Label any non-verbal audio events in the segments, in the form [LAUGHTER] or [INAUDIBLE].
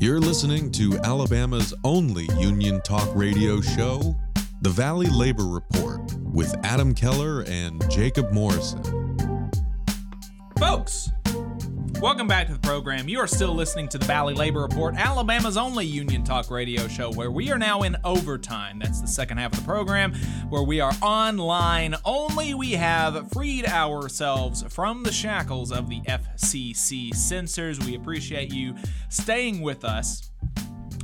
You're listening to Alabama's only union talk radio show, The Valley Labor Report, with Adam Keller and Jacob Morrison. Folks, welcome back to the program. You are still listening to the Valley Labor Report, Alabama's only union talk radio show, where we are now in overtime. That's the second half of the program, where we are online only. We have freed ourselves from the shackles of the FCC censors. We appreciate you staying with us.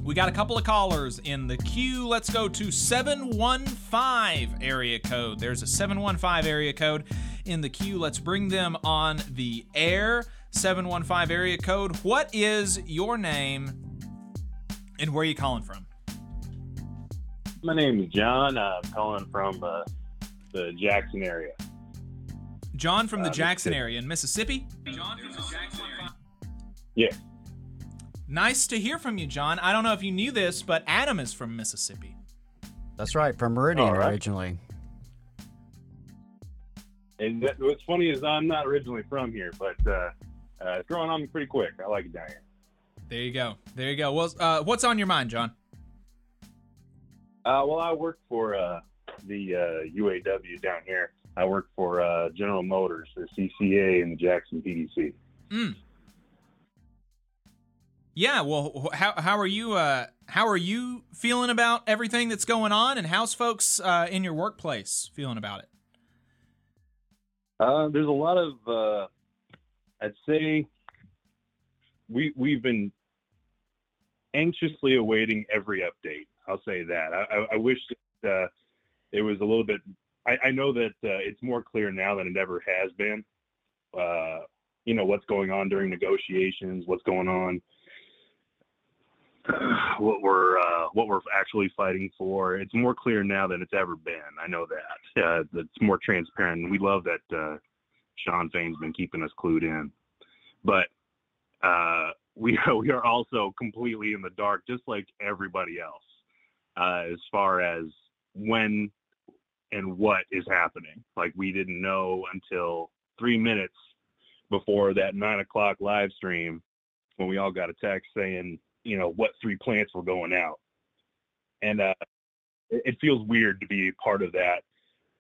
We got a couple of callers in the queue. Let's go to 715 area code. There's a 715 area code in the queue. Let's bring them on the air. 715 area code. What is your name and where are you calling from? My name is John. I'm calling from uh, the Jackson area. John from the Uh, Jackson area in Mississippi. John from the Jackson area. Yeah. Nice to hear from you, John. I don't know if you knew this, but Adam is from Mississippi. That's right, from Meridian All right. originally. And that, what's funny is I'm not originally from here, but uh, uh, it's growing on me pretty quick. I like it down here. There you go. There you go. Well, uh, what's on your mind, John? Uh, well, I work for uh, the uh, UAW down here. I work for uh, General Motors, the CCA, and the Jackson PDC. Mm. Yeah. Well, how how are you? Uh, how are you feeling about everything that's going on, and how's folks uh, in your workplace feeling about it? Uh, there's a lot of, uh, I'd say, we we've been anxiously awaiting every update. I'll say that. I, I, wish that, uh, it was a little bit. I, I know that uh, it's more clear now than it ever has been. Uh, you know what's going on during negotiations, what's going on, [SIGHS] what we're uh, what we're actually fighting for. It's more clear now than it's ever been. I know that. It's more transparent. We love that uh, Shawn Fain's been keeping us clued in, but uh, we are, [LAUGHS] we are also completely in the dark, just like everybody else, uh, as far as when and what is happening. Like we didn't know until three minutes before that nine o'clock live stream when we all got a text saying, you know, what three plants were going out. And uh, it, feels weird to be part of that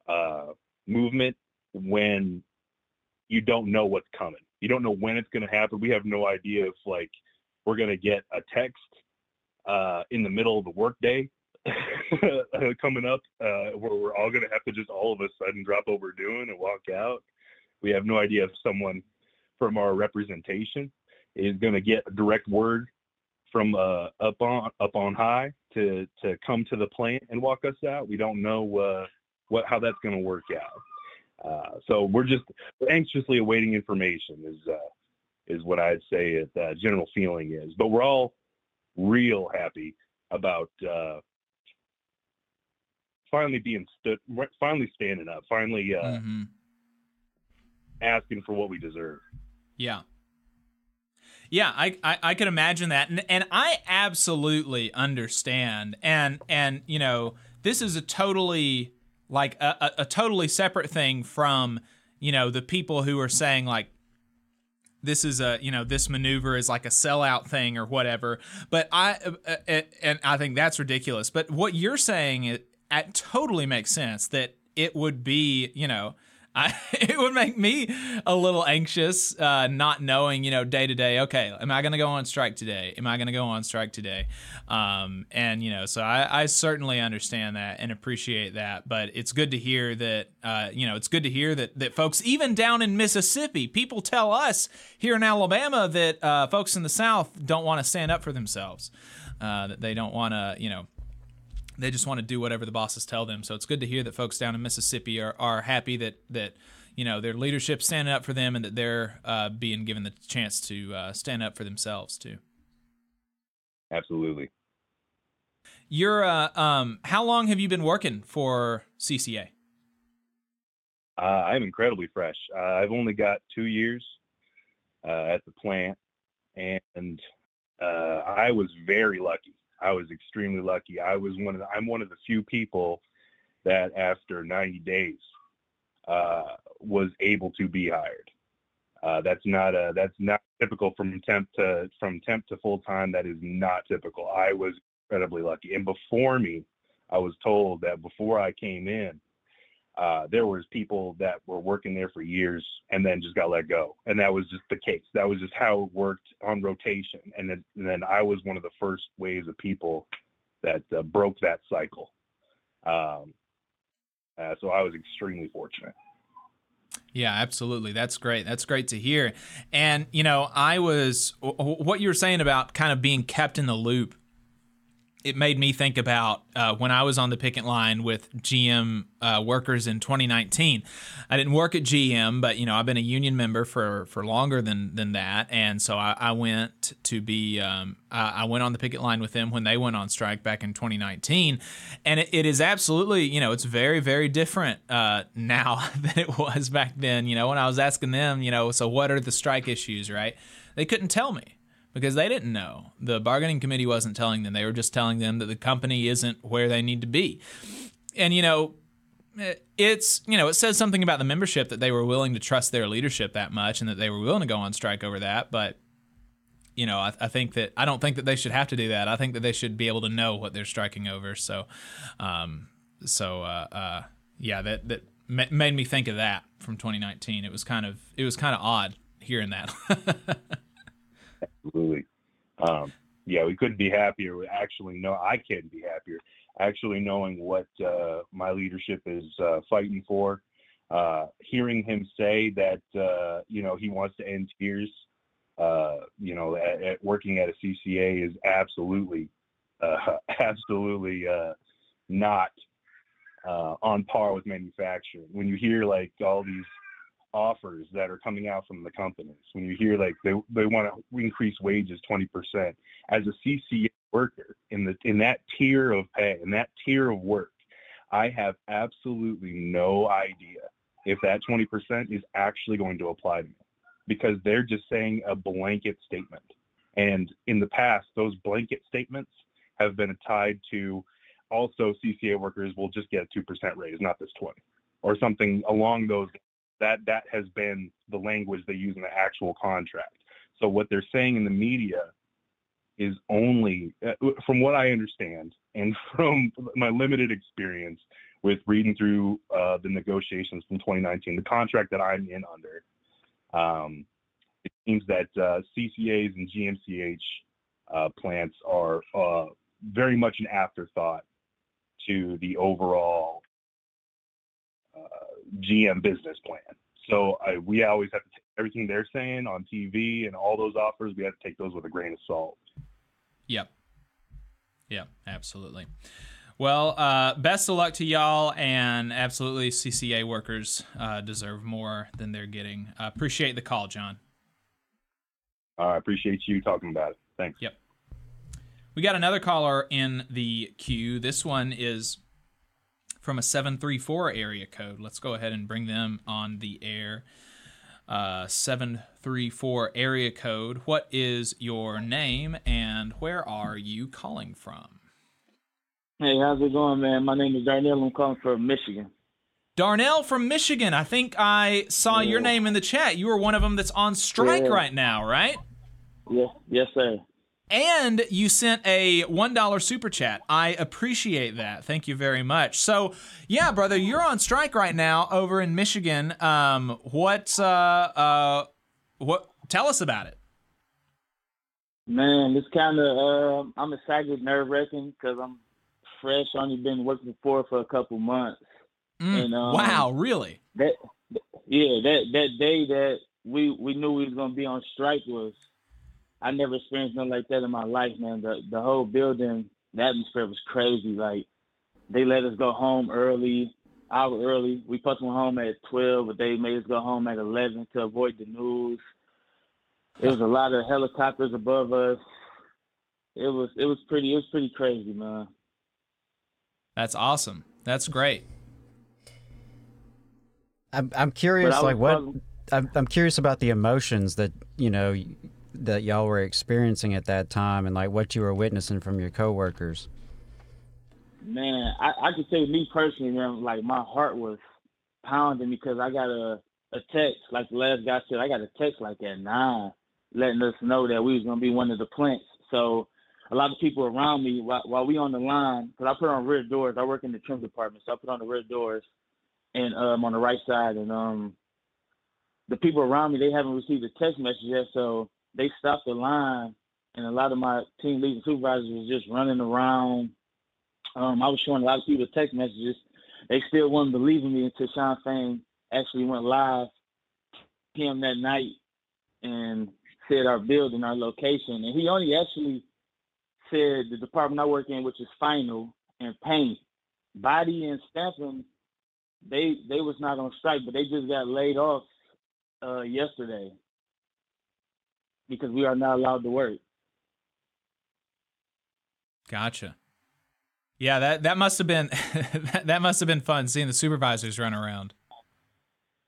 uh, movement when you don't know what's coming. You don't know when it's going to happen. We have no idea if like we're going to get a text uh, in the middle of the workday [LAUGHS] coming up uh, where we're all going to have to just all of a sudden drop what we're doing and walk out. We have no idea if someone from our representation is going to get a direct word from uh, up on up on high to to come to the plant and walk us out. We don't know uh, what how that's going to work out. Uh, so we're just anxiously awaiting information. Is uh, is what I'd say the uh, general feeling is. But we're all real happy about uh, finally being stood, finally standing up, finally uh, Mm-hmm. asking for what we deserve. Yeah. Yeah, I, I, I could imagine that. And, and I absolutely understand. And, and, you know, this is a totally, like, a, a, totally separate thing from, you know, the people who are saying, like, this is a you know this maneuver is like a sellout thing or whatever. But i uh, uh, and i think that's ridiculous. But what you're saying it, it totally makes sense that it would be you know I, [LAUGHS] it would make me a little anxious, uh, not knowing, you know, day to day. Okay, am I going to go on strike today? Am I going to go on strike today? Um, and you know, so I, I certainly understand that and appreciate that. But it's good to hear that, uh, you know, it's good to hear that that folks, even down in Mississippi, people tell us here in Alabama that uh, folks in the South don't want to stand up for themselves. Uh, that they don't want to, you know, they just want to do whatever the bosses tell them. So it's good to hear that folks down in Mississippi are, are happy that that you know their leadership standing up for them and that they're uh, being given the chance to uh, stand up for themselves too. Absolutely. You're uh, um, how long have you been working for CCA? Uh, I'm incredibly fresh. Uh, I've only got two years uh, at the plant, and uh, I was very lucky. I was extremely lucky. I was one of the, I'm one of the few people that after 90 days uh, was able to be hired. Uh, that's not a that's not typical from temp to from temp to full time. That is not typical. I was incredibly lucky, and before me, I was told that before I came in, uh, there was people that were working there for years and then just got let go, and that was just the case. That was just how it worked on rotation, and then, and then I was one of the first waves of people that uh, broke that cycle. Um, uh, so I was extremely fortunate. Yeah, absolutely. That's great. That's great to hear. And, you know, I was, what you were saying about kind of being kept in the loop it made me think about uh, when I was on the picket line with GM uh, workers in 2019. I didn't work at GM, but you know I've been a union member for for longer than than that, and so I, I went to be um, I, I, went on the picket line with them when they went on strike back in 2019, and it, it is absolutely you know it's very very different uh, now [LAUGHS] than it was back then. You know when I was asking them, you know, so what are the strike issues, right? They couldn't tell me because they didn't know. The bargaining committee wasn't telling them. They were just telling them that the company isn't where they need to be. And, you know, it's, you know, it says something about the membership that they were willing to trust their leadership that much and that they were willing to go on strike over that. But, you know, I, I think that, I don't think that they should have to do that. I think that they should be able to know what they're striking over. So, um, so, uh, uh, yeah, that, that made me think of that from 2019. It was kind of, it was kind of odd hearing that. [LAUGHS] absolutely. Um, yeah, we couldn't be happier. Actually, no, I can't be happier. Actually, knowing what uh, my leadership is uh, fighting for, uh, hearing him say that uh, you know he wants to end tiers, uh, you know, at, at working at a CCA is absolutely, uh, [LAUGHS] absolutely not on par with manufacturing. When you hear like all these offers that are coming out from the companies. When you hear like they they want to increase wages 20%, as a CCA worker in the in that tier of pay in that tier of work, I have absolutely no idea if that 20% is actually going to apply to me because they're just saying a blanket statement. And in the past, those blanket statements have been tied to also CCA workers will just get a 2% raise, not this 20 or something along those that that has been the language they use in the actual contract. So what they're saying in the media is only, uh, from what I understand, and [LAUGHS] from my limited experience with reading through uh, the negotiations from 2019, the contract that I'm in under, um, it seems that uh, CCAs and GMCH uh, plants are uh, very much an afterthought to the overall GM business plan. So I, we always have to take everything they're saying on TV and all those offers. We have to take those with a grain of salt. Yep. Yep. Absolutely. Well, uh, best of luck to y'all, and absolutely, CCA workers uh, deserve more than they're getting. Uh, appreciate the call, John. I appreciate you talking about it. Thanks. Yep. We got another caller in the queue. This one is from a 734 area code. Let's go ahead and bring them on the air. Uh, 734 area code. What is your name and where are you calling from? Hey, how's it going, man? My name is Darnell. I'm calling from Michigan. Darnell from Michigan. I think I saw yeah. your name in the chat. You are one of them that's on strike yeah. right now, right? Yes, yes, sir. And you sent a $1 super chat. I appreciate that. Thank you very much. So, yeah, brother, you're on strike right now over in Michigan. Um, what, uh, uh, what, tell us about it. Man, it's kind of, uh, I'm excited, nerve wracking because I'm fresh. Only been working for for a couple months. Mm, and, um, wow, really? That, yeah, that, that day that we, we knew we was going to be on strike was I never experienced nothing like that in my life, man. The the whole building, the atmosphere was crazy. Like they let us go home early. hour early. We supposed to home at twelve, but they made us go home at eleven to avoid the news. There was a lot of helicopters above us. It was it was pretty it was pretty crazy, man. That's awesome. That's great. I'm I'm curious, like what I'm I'm curious about the emotions that you know that y'all were experiencing at that time, and like what you were witnessing from your coworkers. Man, I, I can say me personally, man, like my heart was pounding because I got a, a text, like the last guy said, I got a text like at nine letting us know that we was gonna be one of the plants. So a lot of people around me while, while we on the line, because I put on rear doors. I work in the trim department, so I put on the rear doors, and um on the right side, and um the people around me they haven't received a text message yet, so they stopped the line, and a lot of my team leaders supervisors was just running around. Um, I was showing a lot of people text messages. They still wasn't believing me until Shawn Fain actually went live him that night and said our building, our location, and he only actually said the department I work in, which is final and paint, body and stamping. They they was not on strike, but they just got laid off uh, yesterday because we are not allowed to work. Gotcha. Yeah, that that must have been [LAUGHS] that must have been fun seeing the supervisors run around.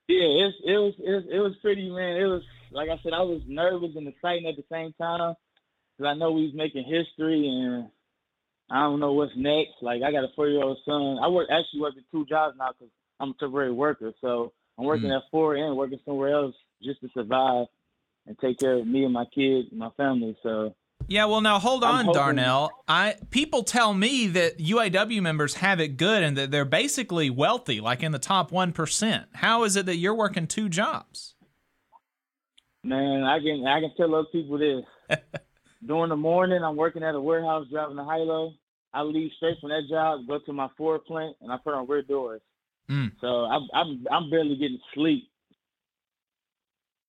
Yeah, it, it was it was it was pretty man. It was like I said, I was nervous and excited at the same time because I know we was making history and I don't know what's next. Like I got a four year old son. I work actually working two jobs now because I'm a temporary worker. So I'm working Mm. at four and working somewhere else just to survive and take care of me and my kids and my family. So Yeah, well now hold on, hoping- Darnell. I people tell me that UAW members have it good and that they're basically wealthy, like in the top one percent. How is it that you're working two jobs? Man, I can I can tell other people this. [LAUGHS] During the morning, I'm working at a warehouse driving a high-low. I leave straight from that job, go to my Ford plant, and I put on rear doors. Mm. So I'm I'm I'm barely getting sleep.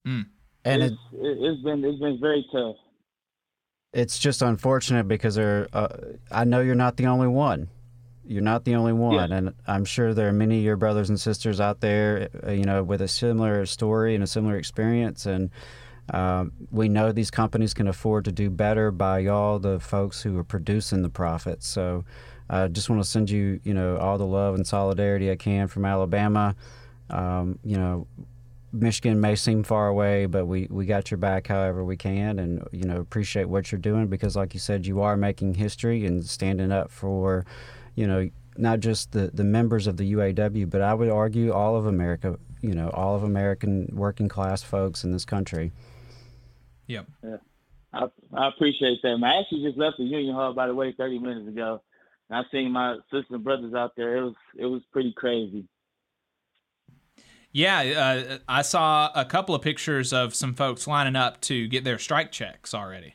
Mm. And it's, it, it's been it's been very tough. it's just unfortunate because there, uh, I know you're not the only one. You're not the only one, and I'm sure there are many of your brothers and sisters out there, uh, you know, with a similar story and a similar experience. And um, we know these companies can afford to do better by y'all, the folks who are producing the profits. So, I just want to send you, you know, all the love and solidarity I can from Alabama. Um, you know, Michigan may seem far away, but we, we got your back however we can, and you know appreciate what you're doing because, like you said, you are making history and standing up for, you know, not just the, the members of the UAW, but I would argue all of America, you know, all of American working class folks in this country. Yep. Yeah. I I appreciate that. Man. I actually just left the Union Hall by the way 30 minutes ago. And I seen my sisters and brothers out there. It was it was pretty crazy. Yeah, uh, I saw a couple of pictures of some folks lining up to get their strike checks already.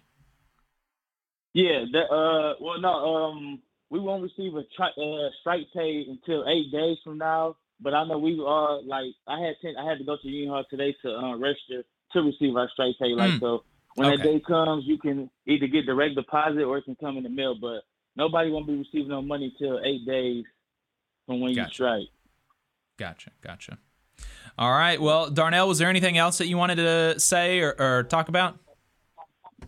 Yeah, that, uh, well, no, um, we won't receive a tri- uh, strike pay until eight days from now. But I know we are like I had ten, I had to go to Union Hall today to uh, register to receive our strike pay. Like Mm. so, when that day comes, you can either get direct deposit or it can come in the mail. But nobody won't be receiving no money till eight days from when you strike. Gotcha, gotcha. All right. Well, Darnell, was there anything else that you wanted to say or, or talk about?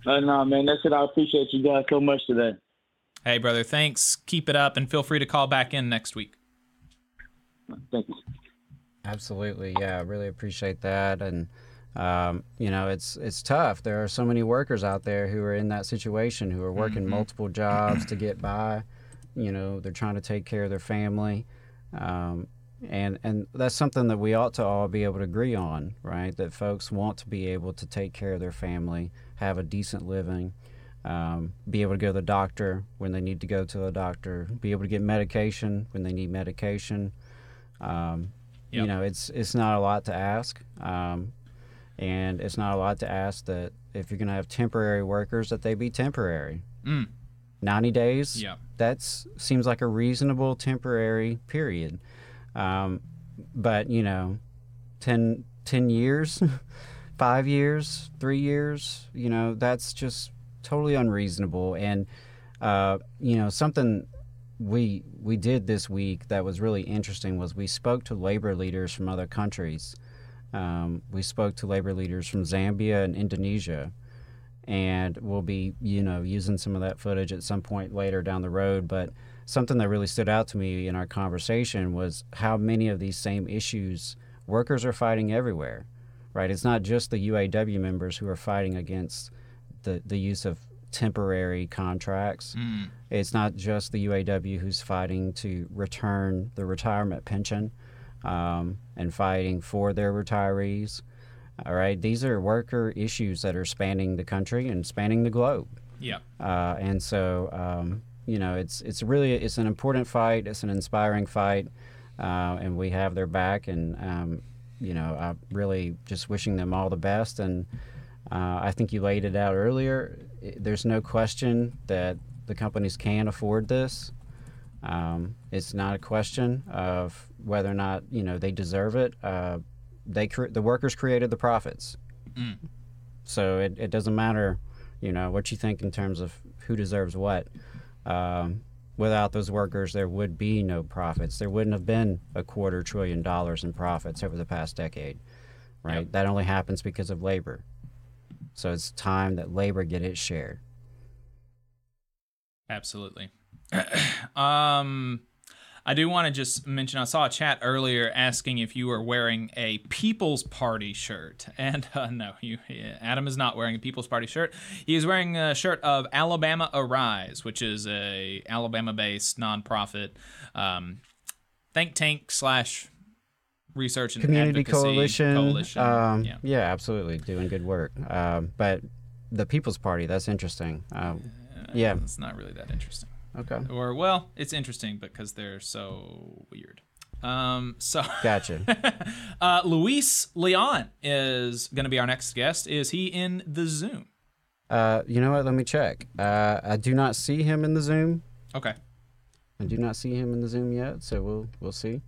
Uh, no, man, that's it. I appreciate you guys so much today. Hey, brother, thanks. Keep it up and feel free to call back in next week. Thank you. Absolutely, yeah, I really appreciate that, and um, you know, it's it's tough. There are so many workers out there who are in that situation, who are working Mhm. multiple jobs to get by. You know, they're trying to take care of their family, um, and and that's something that we ought to all be able to agree on, right? That folks want to be able to take care of their family, have a decent living. Um, be able to go to the doctor when they need to go to the doctor, be able to get medication when they need medication. Um, You know, it's it's not a lot to ask, um, and it's not a lot to ask that if you're going to have temporary workers, that they be temporary. Mm. Ninety days. Yep. That's seems like a reasonable temporary period, um, but you know, 10, 10 years, [LAUGHS] five years, three years. You know, that's just totally unreasonable, and uh, you know something we we did this week that was really interesting was we spoke to labor leaders from other countries. Um, we spoke to labor leaders from Zambia and Indonesia, and we'll be you know using some of that footage at some point later down the road. But something that really stood out to me in our conversation was how many of these same issues workers are fighting everywhere. Right? It's not just the UAW members who are fighting against the the use of temporary contracts. Mm. It's not just the UAW who's fighting to return the retirement pension um, and fighting for their retirees. All right, these are worker issues that are spanning the country and spanning the globe. Yeah. Uh, and so, um, you know, it's it's really it's an important fight. It's an inspiring fight, uh, and we have their back. And um, you know, I'm really just wishing them all the best. And uh, I think you laid it out earlier. There's no question that the companies can afford this. Um, it's not a question of whether or not you know they deserve it. Uh, they cre- the workers created the profits, Mm. so it, it doesn't matter, you know, what you think in terms of who deserves what. Um, without those workers, there would be no profits. There wouldn't have been a quarter trillion dollars in profits over the past decade, right? That only happens because of labor. So it's time that labor get its share. Absolutely. [CLEARS THROAT] um, I do want to just mention I saw a chat earlier asking if you were wearing a People's Party shirt, and uh, no, you Adam is not wearing a People's Party shirt. He is wearing a shirt of Alabama Arise, which is a Alabama-based nonprofit um, think tank slash research and Community advocacy coalition. coalition. Um, yeah. yeah. absolutely, doing good work. Um, but the People's Party, that's interesting. Um, yeah, it's not really that interesting. Okay. Or well, it's interesting because they're so weird. Um, so [LAUGHS] Gotcha. uh, Luis Leon is going to be our next guest. Is he in the Zoom? Uh, you know what? Let me check. Uh, I do not see him in the Zoom. Okay, I do not see him in the Zoom yet, so we'll we'll see.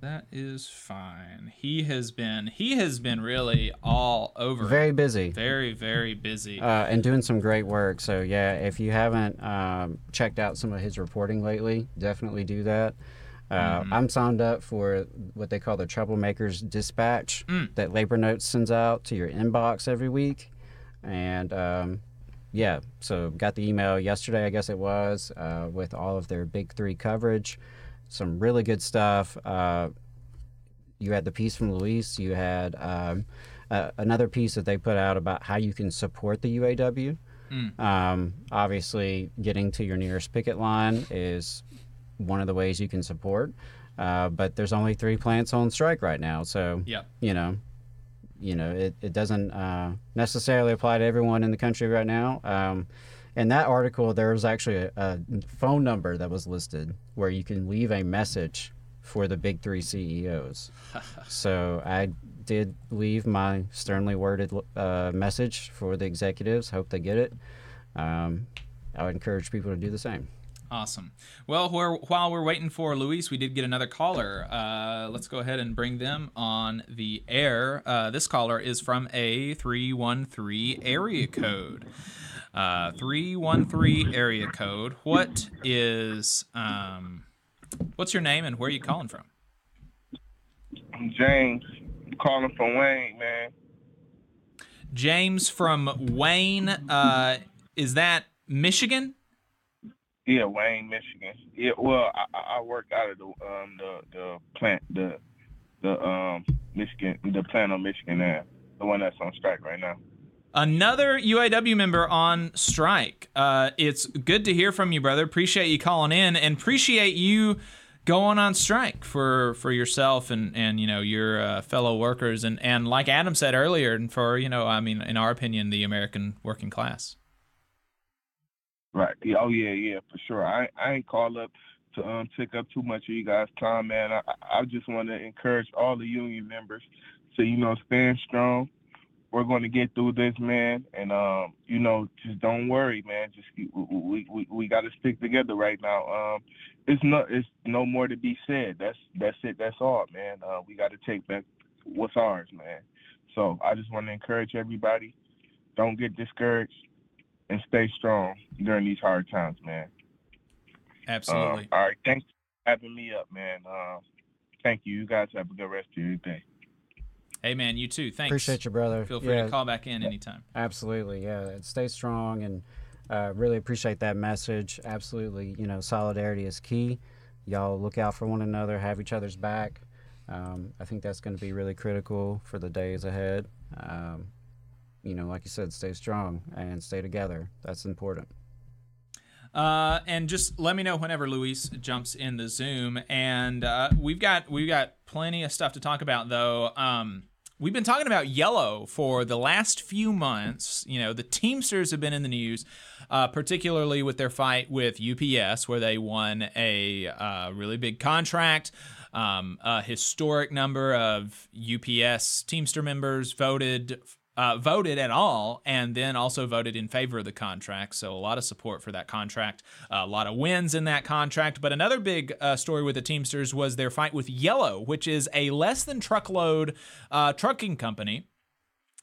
That is fine. He has been he has been really all over. Very busy. Very very busy. Uh, and doing some great work. So yeah, if you haven't um, checked out some of his reporting lately, definitely do that. Uh, Mhm. I'm signed up for what they call the Troublemakers Dispatch Mm. that Labor Notes sends out to your inbox every week, and um, yeah, so got the email yesterday, I guess it was, uh, with all of their big three coverage. Some really good stuff. Uh, you had the piece from Luis. You had um, uh, another piece that they put out about how you can support the UAW. Mm. Um, obviously, getting to your nearest picket line is one of the ways you can support. Uh, but there's only three plants on strike right now, so Yep. you know, you know, it, it doesn't uh, necessarily apply to everyone in the country right now. Um, in that article, there was actually a, a phone number that was listed where you can leave a message for the big three CEOs. [LAUGHS] so I did leave my sternly worded uh, message for the executives. Hope they get it. Um, I would encourage people to do the same. Awesome. Well, we're, while we're waiting for Luis, we did get another caller. Uh, let's go ahead and bring them on the air. Uh, this caller is from a 313 area code. Uh, 313 area code. What is, um, what's your name and where are you calling from? I'm James, I'm calling from Wayne, man. James from Wayne. Uh, is that Michigan? Yeah, Wayne, Michigan. Yeah, well, I, I- work out of the um the the plant the the um Michigan the plant on Michigan Ave, the one that's on strike right now. Another UAW member on strike. Uh, it's good to hear from you, brother. Appreciate you calling in and appreciate you going on strike for for yourself and and you know your uh, fellow workers and and like Adam said earlier, and for you know, I mean, in our opinion, the American working class. Right. Oh yeah, yeah, for sure. I I ain't call up to um take up too much of you guys' time, man. I I just want to encourage all the union members to you know stand strong. We're going to get through this, man, and um you know just don't worry, man. Just we we we, got to stick together right now. Um, it's no it's no more to be said. That's that's it. That's all, man. Uh, we got to take back what's ours, man. So I just want to encourage everybody. Don't get discouraged and stay strong during these hard times, man. Absolutely. Um, all right. Thanks for having me up, man. Um, thank you. You guys have a good rest of your day. Hey, man, you too. Thanks. Appreciate you, brother. Feel free Yeah. to call back in anytime. Absolutely, yeah. Stay strong and uh, really appreciate that message. Absolutely, you know, solidarity is key. Y'all look out for one another, have each other's back. Um, I think that's going to be really critical for the days ahead. Um, you know, like you said, stay strong and stay together. That's important. Uh, and just let me know whenever Luis jumps in the Zoom. And uh, we've got we've got plenty of stuff to talk about, though. Um, we've been talking about yellow for the last few months. You know, the Teamsters have been in the news, uh, particularly with their fight with UPS, where they won a uh, really big contract. Um, a historic number of UPS Teamster members voted uh, voted at all, and then also voted in favor of the contract. So a lot of support for that contract, a lot of wins in that contract. But another big uh, story with the Teamsters was their fight with Yellow, which is a less than truckload uh, trucking company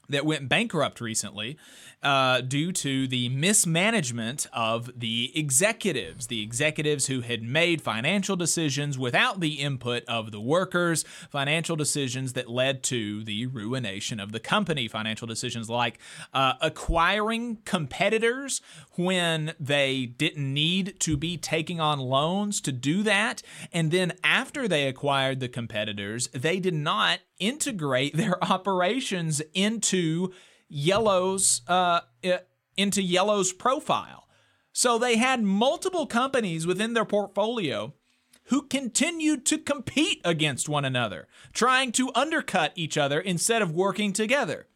that went bankrupt recently uh, due to the mismanagement of the executives. The executives who had made financial decisions without the input of the workers, financial decisions that led to the ruination of the company, financial decisions like uh, acquiring competitors when they didn't need to be taking on loans to do that. And then after they acquired the competitors, they did not integrate their [LAUGHS] operations into Yellow's uh, into Yellow's profile. So they had multiple companies within their portfolio who continued to compete against one another, trying to undercut each other instead of working together.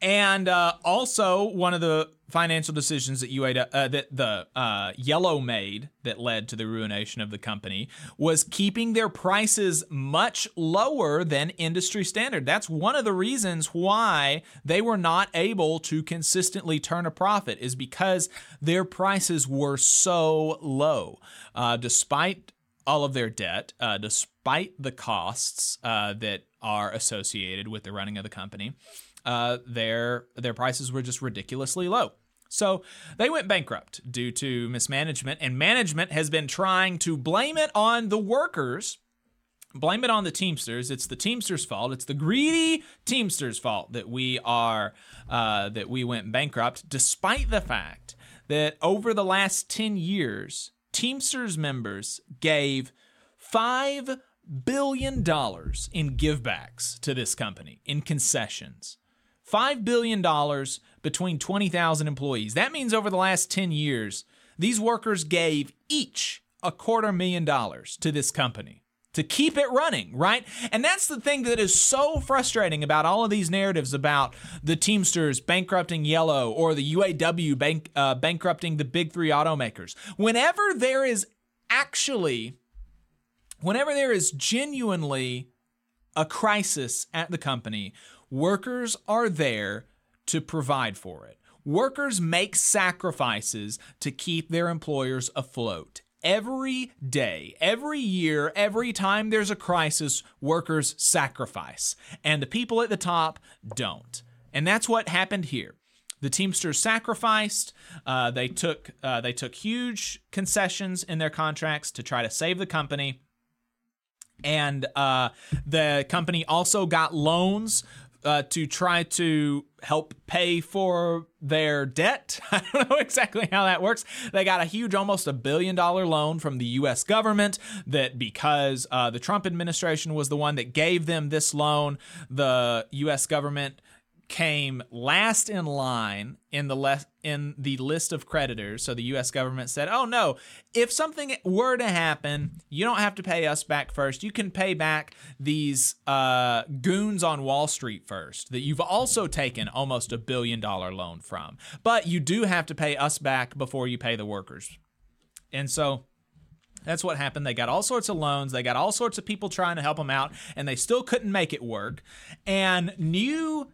And uh, also, one of the financial decisions that UAW, uh, that the uh, Yellow made that led to the ruination of the company was keeping their prices much lower than industry standard. That's one of the reasons why they were not able to consistently turn a profit is because their prices were so low, uh, despite all of their debt, uh, despite the costs uh, that are associated with the running of the company uh, their their prices were just ridiculously low. So they went bankrupt due to mismanagement, and management has been trying to blame it on the workers, blame it on the Teamsters. It's the Teamsters' fault. It's the greedy Teamsters' fault that we are uh, that we went bankrupt, despite the fact that over the last ten years, Teamsters members gave five billion dollars in givebacks to this company in concessions. $5 billion between 20,000 employees. That means over the last 10 years, these workers gave each a quarter million dollars to this company to keep it running, right? And that's the thing that is so frustrating about all of these narratives about the Teamsters bankrupting Yellow or the UAW bank, uh, bankrupting the big three automakers. Whenever there is actually, whenever there is genuinely a crisis at the company, workers are there to provide for it. Workers make sacrifices to keep their employers afloat. Every day, every year, every time there's a crisis, workers sacrifice. And the people at the top don't. And that's what happened here. The Teamsters sacrificed. Uh, they took uh, they took huge concessions in their contracts to try to save the company and uh, the company also got loans uh, to try to help pay for their debt. [LAUGHS] I don't know exactly how that works. They got a huge, almost a billion dollar loan from the US government that because uh, the Trump administration was the one that gave them this loan, the US government came last in line in the le- in the list of creditors. So the US government said, "Oh no, if something were to happen, you don't have to pay us back first. You can pay back these uh, goons on Wall Street first that you've also taken almost a billion dollar loan from. But you do have to pay us back before you pay the workers." And so that's what happened. They got all sorts of loans. They got all sorts of people trying to help them out, and they still couldn't make it work. And new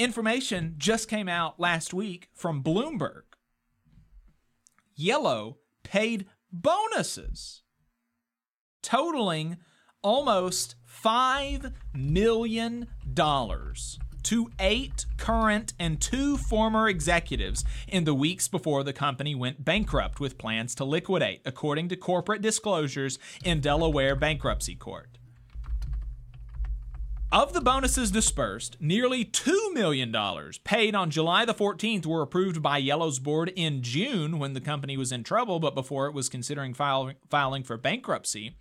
information just came out last week from Bloomberg. Yellow paid bonuses totaling almost $5 million to eight current and two former executives in the weeks before the company went bankrupt with plans to liquidate, according to corporate disclosures in Delaware bankruptcy court. Of the bonuses dispersed, nearly $2 million paid on July the 14th were approved by Yellow's board in June when the company was in trouble, but before it was considering filing for bankruptcy.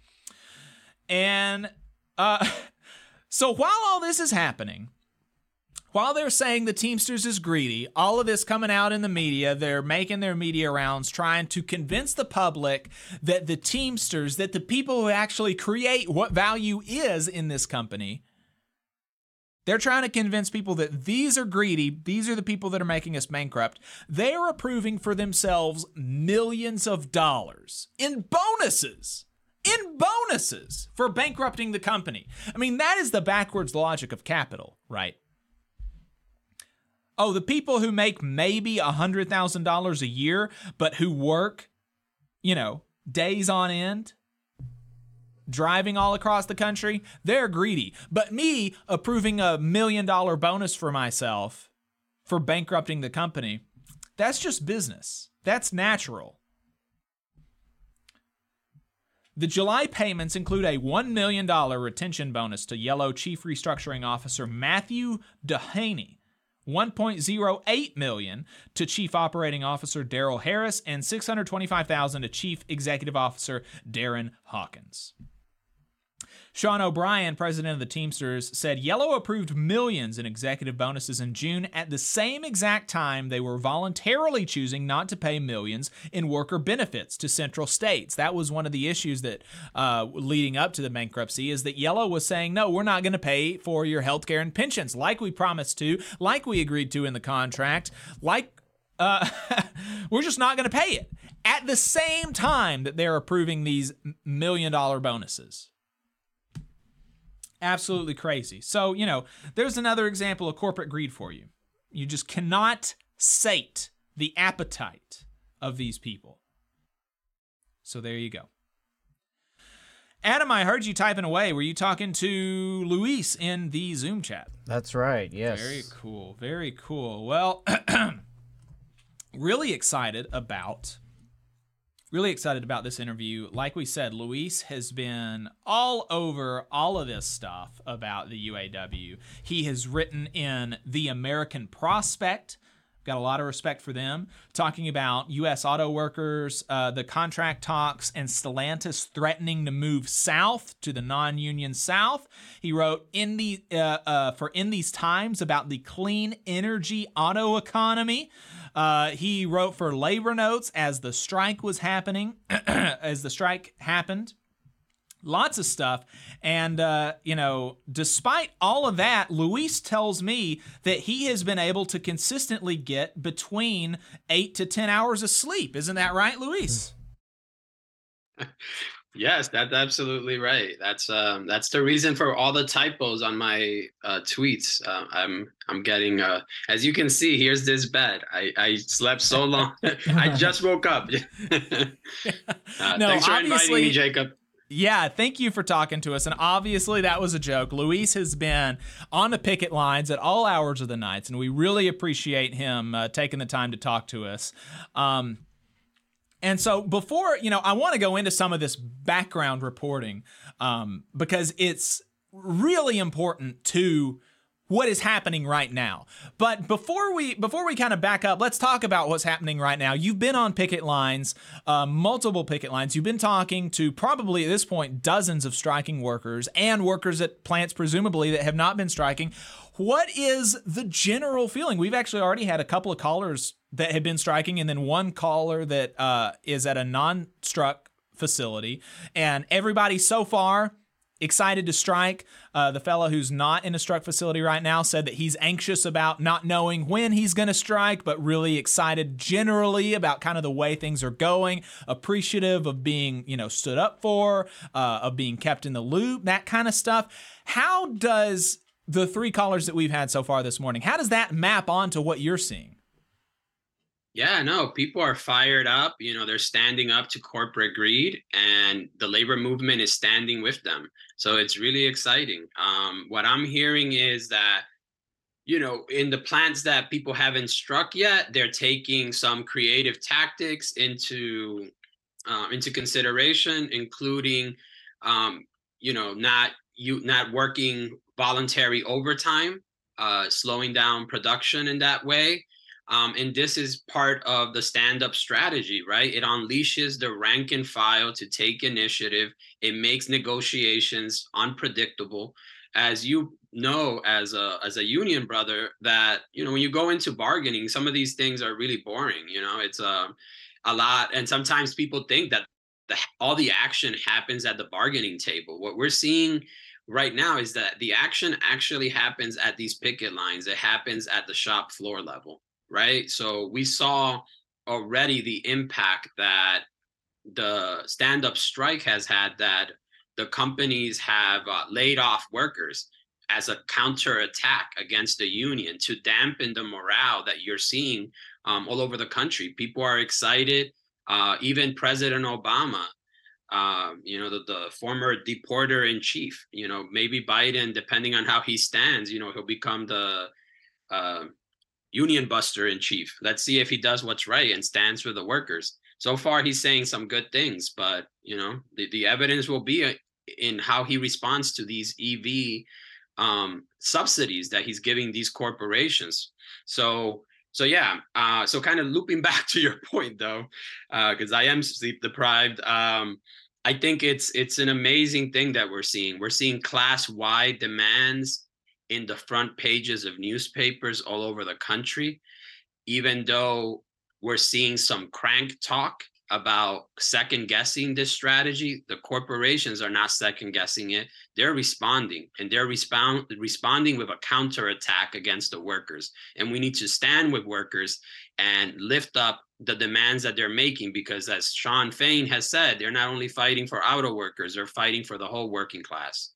And uh, [LAUGHS] so while all this is happening, while they're saying the Teamsters is greedy, all of this coming out in the media, they're making their media rounds trying to convince the public that the Teamsters, that the people who actually create what value is in this company, they're trying to convince people that these are greedy, these are the people that are making us bankrupt. They are approving for themselves millions of dollars in bonuses. In bonuses for bankrupting the company. I mean, that is the backwards logic of capital, right? Oh, the people who make maybe $100,000 a year, but who work, you know, days on end, driving all across the country, they're greedy. But me approving a million dollar bonus for myself for bankrupting the company, that's just business. That's natural. The July payments include a $1 million retention bonus to Yellow Chief Restructuring Officer Matthew Doheny, 1.08 million to Chief Operating Officer Daryl Harris, and 625,000 to Chief Executive Officer Darren Hawkins. Sean O'Brien, president of the Teamsters, said Yellow approved millions in executive bonuses in June at the same exact time they were voluntarily choosing not to pay millions in worker benefits to central states. That was one of the issues that uh, leading up to the bankruptcy is that Yellow was saying, no, we're not going to pay for your health care and pensions like we promised to, like we agreed to in the contract, like uh, [LAUGHS] we're just not going to pay it at the same time that they're approving these million dollar bonuses. Absolutely crazy. So, you know, there's another example of corporate greed for you. You just cannot sate the appetite of these people. So there you go. Adam, I heard you typing away. Were you talking to Luis in the Zoom chat? That's right. Yes. Very cool. Very cool. Well, [CLEARS THROAT] really excited about really excited about this interview. Like we said, Luis has been all over all of this stuff about the UAW. He has written in The American Prospect. Got a lot of respect for them. Talking about U.S. auto workers, uh, the contract talks, and Stellantis threatening to move south to the non-union South. He wrote in the uh, uh, for in these times about the clean energy auto economy. Uh, he wrote for labor notes as the strike was happening, [CLEARS THROAT] as the strike happened. Lots of stuff. And, uh, you know, despite all of that, Luis tells me that he has been able to consistently get between eight to 10 hours of sleep. Isn't that right, Luis? [LAUGHS] Yes, that's absolutely right. That's um, that's the reason for all the typos on my uh, tweets. Uh, I'm I'm getting uh, as you can see. Here's this bed. I, I slept so long. [LAUGHS] I [LAUGHS] just woke up. [LAUGHS] Uh, No, thanks for inviting obviously- me, Jacob. Yeah, thank you for talking to us. And obviously, that was a joke. Luis has been on the picket lines at all hours of the nights, and we really appreciate him uh, taking the time to talk to us. Um, and so, before you know, I want to go into some of this background reporting um, because it's really important to what is happening right now. But before we before we kind of back up, let's talk about what's happening right now. You've been on picket lines, uh, multiple picket lines. You've been talking to probably at this point dozens of striking workers and workers at plants presumably that have not been striking. What is the general feeling? We've actually already had a couple of callers that have been striking, and then one caller that uh, is at a non-struck facility, and everybody so far excited to strike. Uh, the fellow who's not in a struck facility right now said that he's anxious about not knowing when he's going to strike, but really excited generally about kind of the way things are going, appreciative of being, you know, stood up for, uh, of being kept in the loop, that kind of stuff. How does the three callers that we've had so far this morning, how does that map onto what you're seeing? Yeah, no, people are fired up. You know, they're standing up to corporate greed, and the labor movement is standing with them. So it's really exciting. Um, what I'm hearing is that you know, in the plants that people haven't struck yet, they're taking some creative tactics into uh, into consideration, including, um, you know, not you not working voluntary overtime, uh, slowing down production in that way. Um, and this is part of the stand up strategy, right? It unleashes the rank and file to take initiative. It makes negotiations unpredictable. As you know, as a as a union brother, that you know when you go into bargaining, some of these things are really boring. You know, it's a uh, a lot, and sometimes people think that the, all the action happens at the bargaining table. What we're seeing right now is that the action actually happens at these picket lines. It happens at the shop floor level right? So we saw already the impact that the stand up strike has had that the companies have uh, laid off workers as a counterattack against the union to dampen the morale that you're seeing um, all over the country. People are excited. Uh, even President Obama, uh, you know, the, the former deporter in chief, you know, maybe Biden, depending on how he stands, you know, he'll become the uh, union buster in chief. Let's see if he does what's right and stands for the workers. So far, he's saying some good things, but you know, the, the evidence will be uh, in how he responds to these EV um, subsidies that he's giving these corporations. So, so yeah. Uh, so kind of looping [LAUGHS] back to your point though, because uh, I am sleep deprived. Um, I think it's it's an amazing thing that we're seeing. We're seeing class wide demands in the front pages of newspapers all over the country, even though we're seeing some crank talk about second guessing this strategy the corporations are not second guessing it. They're responding and they're respond responding with a counterattack against the workers. And we need to stand with workers and lift up the demands that they're making because as Shawn Fain has said they're not only fighting for auto workers they're fighting for the whole working class.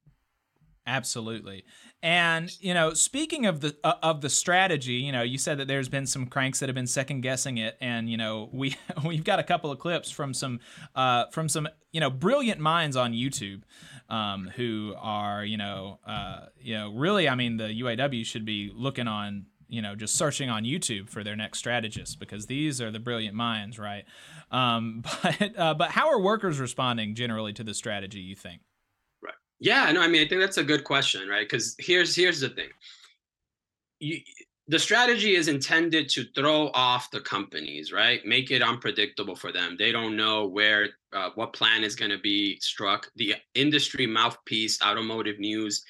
Absolutely and you know, speaking of the uh, of the strategy, you know, you said that there's been some cranks that have been second guessing it, and you know, we [LAUGHS] we've got a couple of clips from some uh, from some you know brilliant minds on YouTube um, who are you know uh, you know really, I mean, the UAW should be looking on you know just searching on YouTube for their next strategist because these are the brilliant minds, right? Um, [LAUGHS] but uh, but how are workers responding generally to the strategy? You think? Yeah, no, I mean, I think that's a good question, right? Because here's here's the thing. You, the strategy is intended to throw off the companies, right? Make it unpredictable for them. They don't know where uh, what plan is going to be struck. The industry mouthpiece, Automotive News,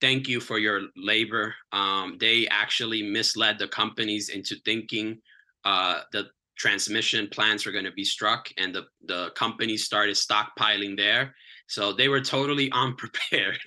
thank you for your labor. Um, they actually misled the companies into thinking uh, the transmission plans were going to be struck, and the the companies started stockpiling there so they were totally [LAUGHS] unprepared,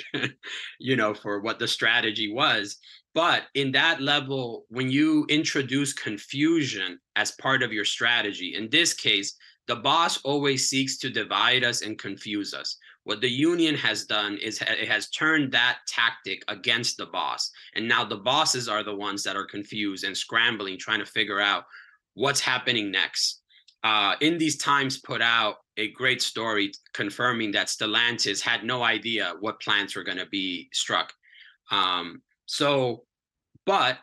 you know, for what the strategy was. But in that level, when you introduce confusion as part of your strategy, in this case, the boss always seeks to divide us and confuse us. What the union has done is it has turned that tactic against the boss. And now the bosses are the ones that are confused and scrambling, trying to figure out what's happening next. Uh, in these times put out a great story confirming that Stellantis had no idea what plants were going to be struck. Um, so, but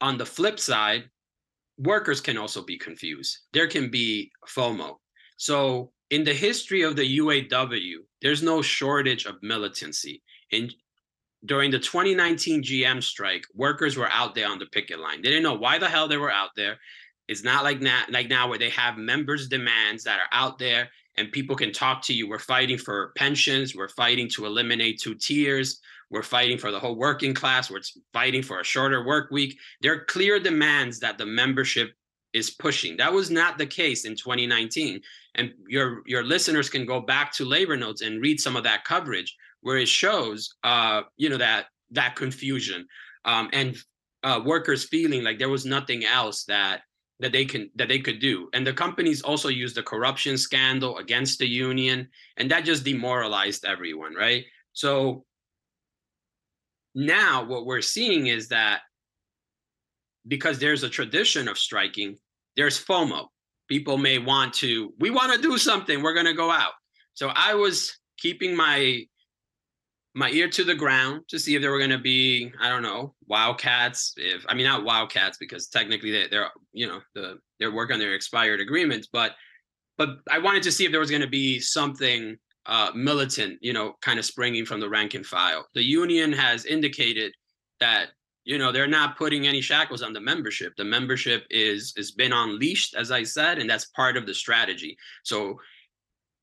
on the flip side, workers can also be confused. There can be FOMO. So, in the history of the UAW, there's no shortage of militancy. In during the 2019 GM strike, workers were out there on the picket line. They didn't know why the hell they were out there. It's not like now, like now where they have members' demands that are out there and people can talk to you. We're fighting for pensions. We're fighting to eliminate two tiers. We're fighting for the whole working class. We're fighting for a shorter work week. There are clear demands that the membership is pushing. That was not the case in 2019. And your your listeners can go back to labor notes and read some of that coverage where it shows, uh, you know, that that confusion um, and uh, workers feeling like there was nothing else that that they can that they could do. And the companies also used the corruption scandal against the union and that just demoralized everyone right? So now what we're seeing is that because there's a tradition of striking there's fomo. People may want to we want to do something we're going to go out. So i was keeping my my ear to the ground to see if there were going to be I don't know wildcats. If I mean not wildcats because technically they, they're you know the they're working on their expired agreements, but but I wanted to see if there was going to be something uh, militant, you know, kind of springing from the rank and file. The union has indicated that you know they're not putting any shackles on the membership. The membership is is been unleashed, as I said, and that's part of the strategy. So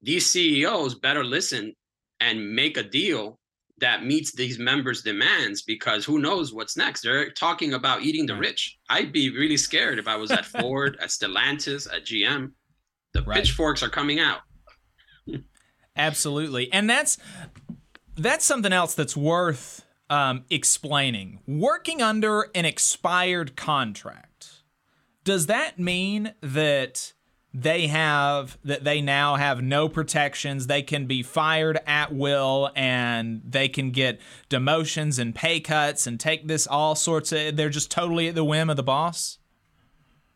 these CEOs better listen and make a deal that meets these members' demands because who knows what's next? They're talking about eating the rich. I'd be really scared if I was at Ford, at Stellantis, at GM. The right. pitchforks are coming out. Absolutely, and that's that's something else that's worth um, explaining. Working under an expired contract does that mean that? They have that they now have no protections. They can be fired at will and they can get demotions and pay cuts and take this all sorts of they're just totally at the whim of the boss.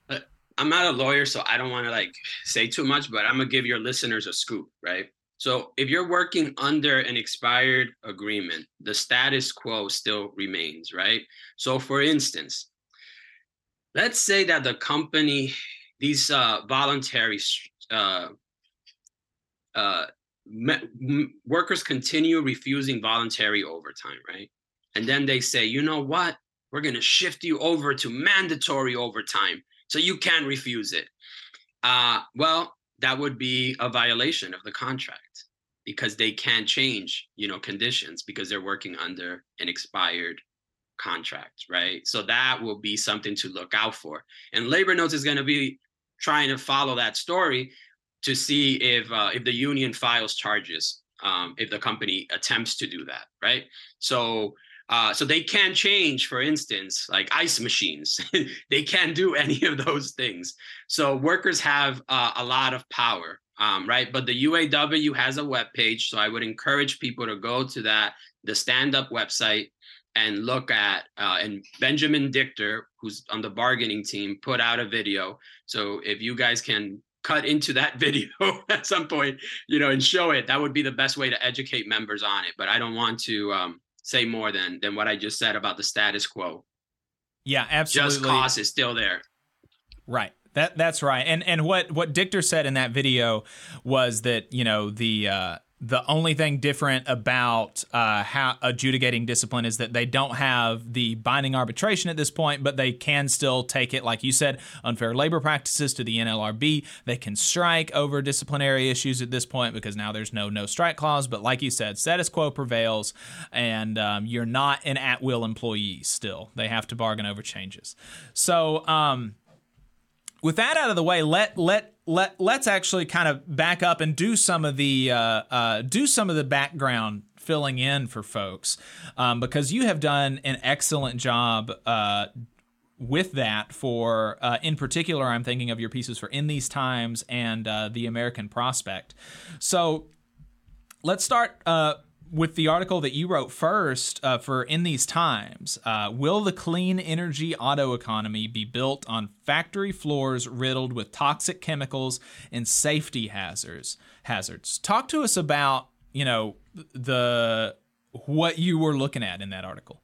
Uh, I'm not a lawyer, so I don't want to like say too much, but I'm gonna give your listeners a scoop, right? So if you're working under an expired agreement, the status quo still remains, right? So for instance, let's say that the company these uh, voluntary uh, uh, me- workers continue refusing voluntary overtime, right? And then they say, you know what? We're going to shift you over to mandatory overtime, so you can't refuse it. Uh, well, that would be a violation of the contract because they can't change, you know, conditions because they're working under an expired contract, right? So that will be something to look out for. And labor notes is going to be trying to follow that story to see if uh, if the union files charges um, if the company attempts to do that, right? So uh, so they can change, for instance, like ice machines. [LAUGHS] they can't do [LAUGHS] any of those things. So workers have uh, a lot of power, um, right? But the UAW has a web page, so I would encourage people to go to that the stand up website and look at uh, and Benjamin Dictor, who's on the bargaining team, put out a video. So if you guys can cut into that [LAUGHS] video at some point, you know, and show it, that would be the best way to educate members on it. But I don't want to um, say more than than what I just said about the status quo. Yeah, absolutely. Just cause is still there. Right. That that's right. And and what what Dictor said in that video was that you know the uh, the only thing different about uh, how adjudicating discipline is that they don't have the binding arbitration at this point, but they can still take it, like you said, unfair labor practices to the NLRB. They can strike over disciplinary issues at this point because now there's no no strike clause. But like you said, status quo prevails, and um, you're not an at will employee. Still, they have to bargain over changes. So. Um, with that out of the way, let let let let's actually kind of back up and do some of the uh, uh, do some of the background filling in for folks um, because you have done an excellent job uh, with that for uh, in particular i'm thinking of your pieces for in these times and uh, the american prospect. So let's start uh, with the article that you wrote first uh, for In These Times, uh, will the clean energy auto economy be built on factory floors riddled with toxic chemicals and safety hazards? Hazards. Talk to us about you know the what you were looking at in that article.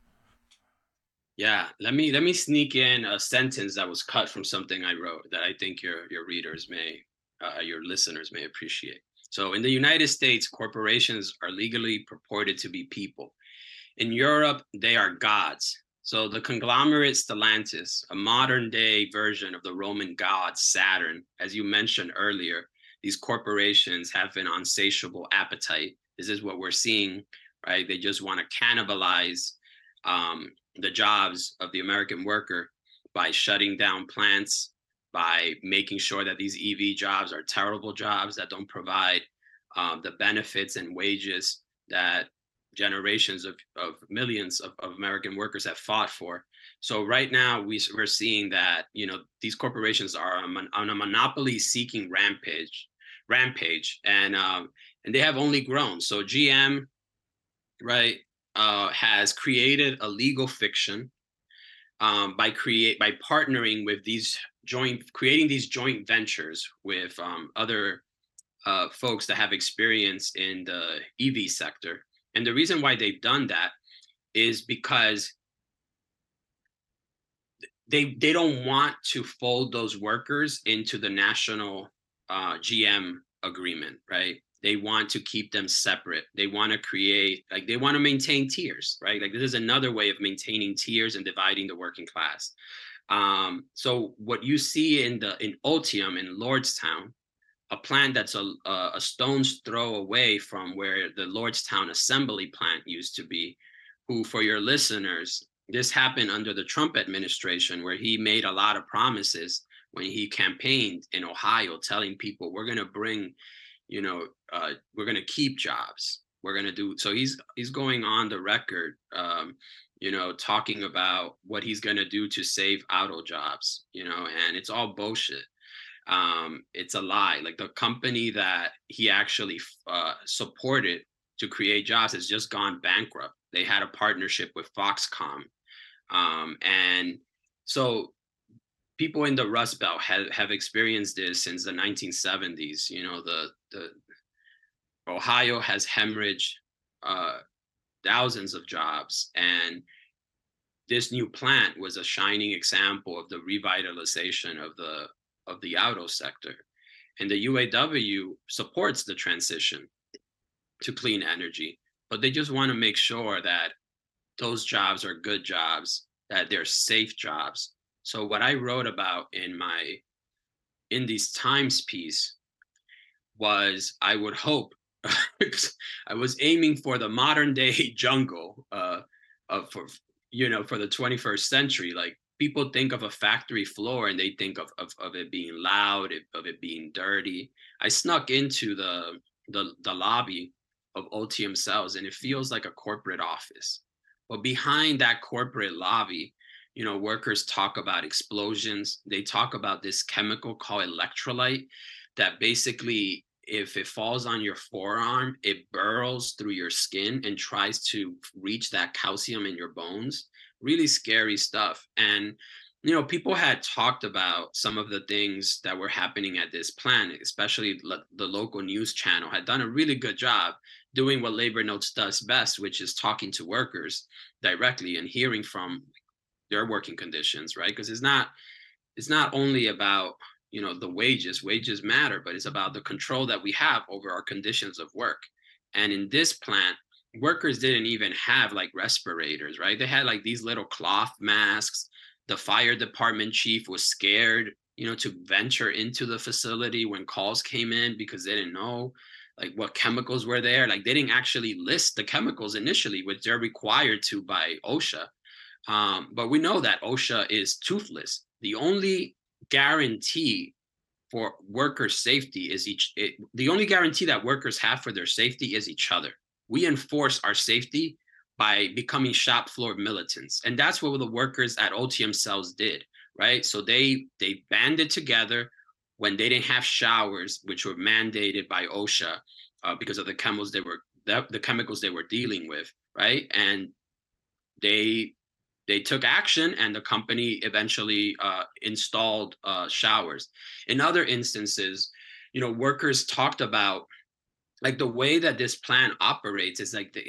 Yeah, let me let me sneak in a sentence that was cut from something I wrote that I think your your readers may, uh, your listeners may appreciate. So in the United States, corporations are legally purported to be people. In Europe, they are gods. So the conglomerate Stellantis, a modern day version of the Roman god Saturn, as you mentioned earlier, these corporations have an insatiable appetite. This is what we're seeing, right? They just want to cannibalize um, the jobs of the American worker by shutting down plants, by making sure that these EV jobs are terrible jobs that don't provide um, the benefits and wages that generations of, of millions of, of American workers have fought for. So right now we, we're seeing that you know these corporations are on, on a monopoly seeking rampage, rampage, and um, and they have only grown. So GM, right, uh, has created a legal fiction um, by create by partnering with these joint creating these joint ventures with um, other uh, folks that have experience in the EV sector And the reason why they've done that is because they they don't want to fold those workers into the national uh, GM agreement, right? They want to keep them separate. They want to create like they want to maintain tiers, right? Like this is another way of maintaining tiers and dividing the working class. Um, so what you see in the in Ultium in Lordstown, a plant that's a, a stone's throw away from where the Lordstown assembly plant used to be, who for your listeners, this happened under the Trump administration where he made a lot of promises when he campaigned in Ohio telling people we're going to bring you know uh, we're going to keep jobs. We're going to do so he's he's going on the record um, you know talking about what he's going to do to save auto jobs you know and it's all bullshit. Um, it's a lie. Like the company that he actually uh, supported to create jobs has just gone bankrupt. They had a partnership with foxconn. Um, and so people in the Rust Belt have, have experienced this since the 1970s. You know, the the Ohio has hemorrhaged uh, thousands of jobs, and this new plant was a shining example of the revitalization of the of the auto sector. And the UAW supports the transition to clean energy, but they just want to make sure that those jobs are good jobs, that they're safe jobs, so what I wrote about in my in these times piece was I would hope [LAUGHS] I was aiming for the modern day [LAUGHS] jungle uh, for you know for the 21st century. Like people think of a factory floor and they think of of, of it being loud, of it being dirty. I snuck into the the, the lobby of Ultium Cells and it feels like a corporate office. But behind that corporate lobby you know workers talk about explosions they talk about this chemical called electrolyte that basically if it falls on your forearm it burrows through your skin and tries to reach that calcium in your bones really scary stuff and you know people had talked about some of the things that were happening at this plant especially the local news channel had done a really good job doing what labor notes does best which is talking to workers directly and hearing from their working conditions, right? Because it's not it's not only about you know the wages. Wages matter but it's about the control that we have over our conditions of work. And in this plant workers didn't even have like respirators right? They had like these little cloth masks. The fire department chief was scared you know to venture into the facility when calls came in because they didn't know like what chemicals were there. Like they didn't actually list the chemicals initially which they're required to by osha. Um, but we know that OSHA is toothless. The only guarantee for worker safety is each. It, the only guarantee that workers have for their safety is each other. We enforce our safety by becoming shop floor militants, and that's what the workers at Ultium cells did, right? So they they banded together when they didn't have showers, which were mandated by OSHA uh, because of the chemicals they were the, the chemicals they were dealing with, right? And they they took action and the company eventually uh, installed uh, showers. In other instances you know workers talked about like the way that this plan operates is like the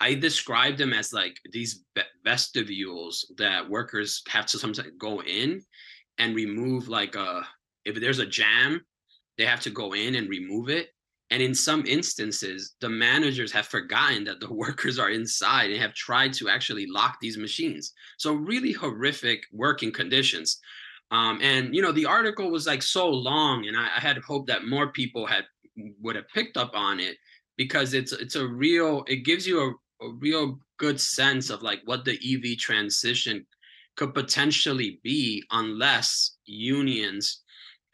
i describe them as like these vestibules that workers have to sometimes go in and remove like a uh, if there's a jam they have to go in and remove it and in some instances, the managers have forgotten that the [LAUGHS] workers are inside and have tried to actually lock these machines. So really horrific working conditions. Um, and you know, the article was like so long, and I, I had hoped that more people had would have picked up on it because it's it's a real it gives you a, a real good sense of like what the EV transition could potentially be unless unions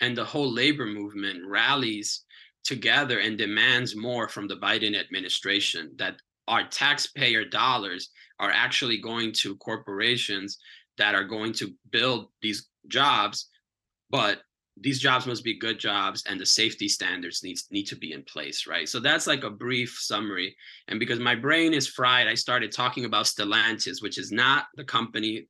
and the whole labor movement rallies together and demands more from the Biden administration that our taxpayer dollars are actually going to corporations that are going to build these jobs but these jobs must be good jobs and the safety standards needs need to be in place right? So that's like a brief summary. And because my brain is fried i started talking about stellantis which is not the company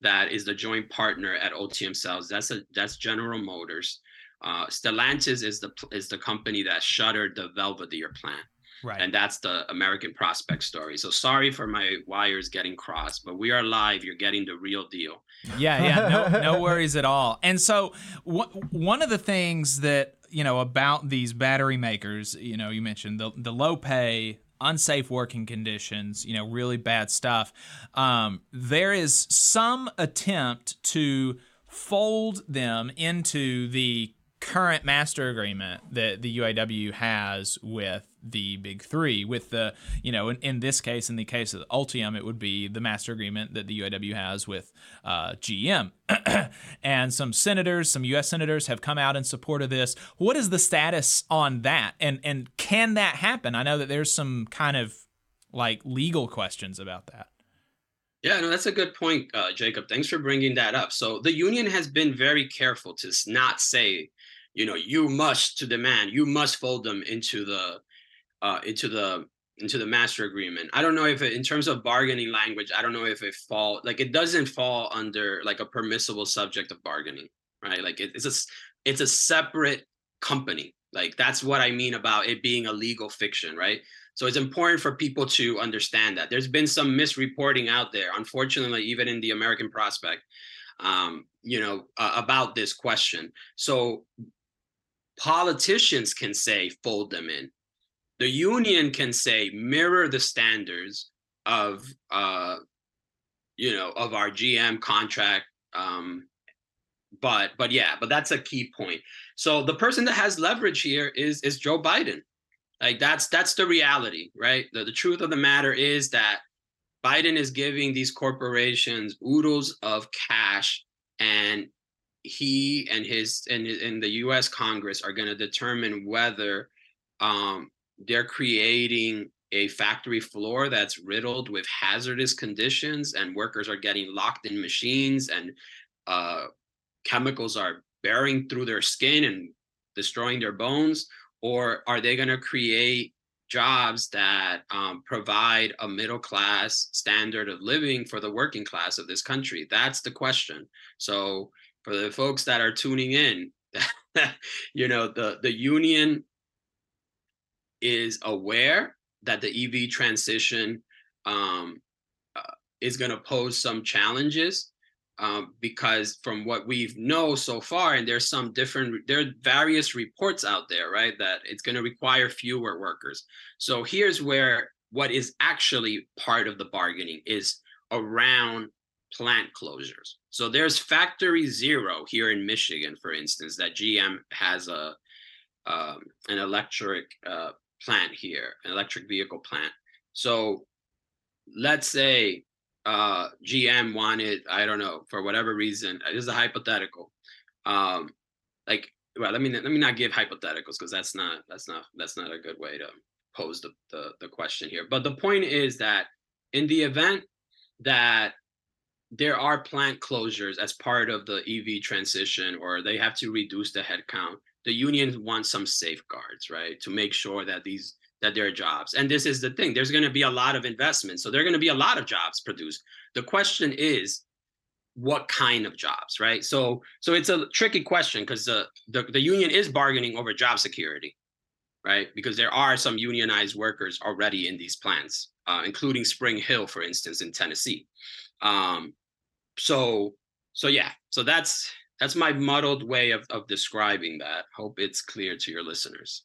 that is the joint partner at Ultium cells. That's a that's general motors uh, Stellantis is the is the company that shuttered the Belvidere plant. Right. And that's the American prospect story. So sorry for my wires getting crossed, but we are live. You're getting the real deal. Yeah, yeah, no, [LAUGHS] no worries at all. And so, wh- one of the things that you know about these battery makers, you know, you mentioned the the low pay, unsafe working conditions, you know, really bad stuff. Um, there is some attempt to fold them into the current master agreement that the UAW has with the big three with the you know in, in this case in the case of Ultium it would be the master agreement that the UAW has with uh, GM [CLEARS THROAT] and some senators some US senators have come out in support of this. What is the status on that? And and can that happen? I know that there's some kind of like legal questions about that. Yeah, no, that's a good point, uh, Jacob. Thanks for bringing that up. So the union has been very careful to not say, you know, you must to demand, you must fold them into the, uh, into the into the master agreement. I don't know if it, in terms of bargaining language, I don't know if it fall like it doesn't fall under like a permissible subject of bargaining, right? Like it, it's a it's a separate company. Like that's what I mean about it being a legal fiction, right? So it's important for people to understand that there's been some misreporting out there, unfortunately, even in the American Prospect, um, you know, uh, about this question. So politicians can say fold them in. The union can say mirror the standards of, uh, you know, of our GM contract. Um, but but yeah, but that's a key point. So the person that has leverage here is is Joe Biden. Like that's that's the reality, right? The, the truth of the matter is that Biden is giving these corporations oodles of cash, and he and his and, and the U.S. Congress are going to determine whether um, they're creating a factory floor that's riddled with hazardous conditions, and workers are getting locked in machines, and uh, chemicals are bearing through their skin and destroying their bones or are they going to create jobs that um, provide a middle class standard of living for the working class of this country that's the question so for the folks that are tuning in [LAUGHS] you know the the union is aware that the ev transition um, uh, is going to pose some challenges um, because from what we've know so far, and there's some different, there are various reports out there, right, that it's going to require fewer workers. So here's where what is actually part of the bargaining is around plant closures. So there's Factory Zero here in Michigan, for instance, that GM has a um, an electric uh, plant here, an electric vehicle plant. So let's say uh, GM wanted, I don't know, for whatever reason, this is a hypothetical. Um, like, well, let me let me not give hypotheticals because that's not that's not that's not a good way to pose the, the the question here. But the point is that in the event that there are plant closures as part of the EV transition, or they have to reduce the headcount, the union wants some safeguards, right, to make sure that these that there are jobs. And this is the thing: there's going to be a lot of investment, so there are going to be a lot of jobs produced. The question is, what kind of jobs, right? So, so it's a tricky question because the, the the union is bargaining over job security, right? Because there are some unionized workers already in these plants, uh, including Spring Hill, for instance, in Tennessee. Um, so, so yeah, so that's that's my muddled way of of describing that. Hope it's clear to your listeners.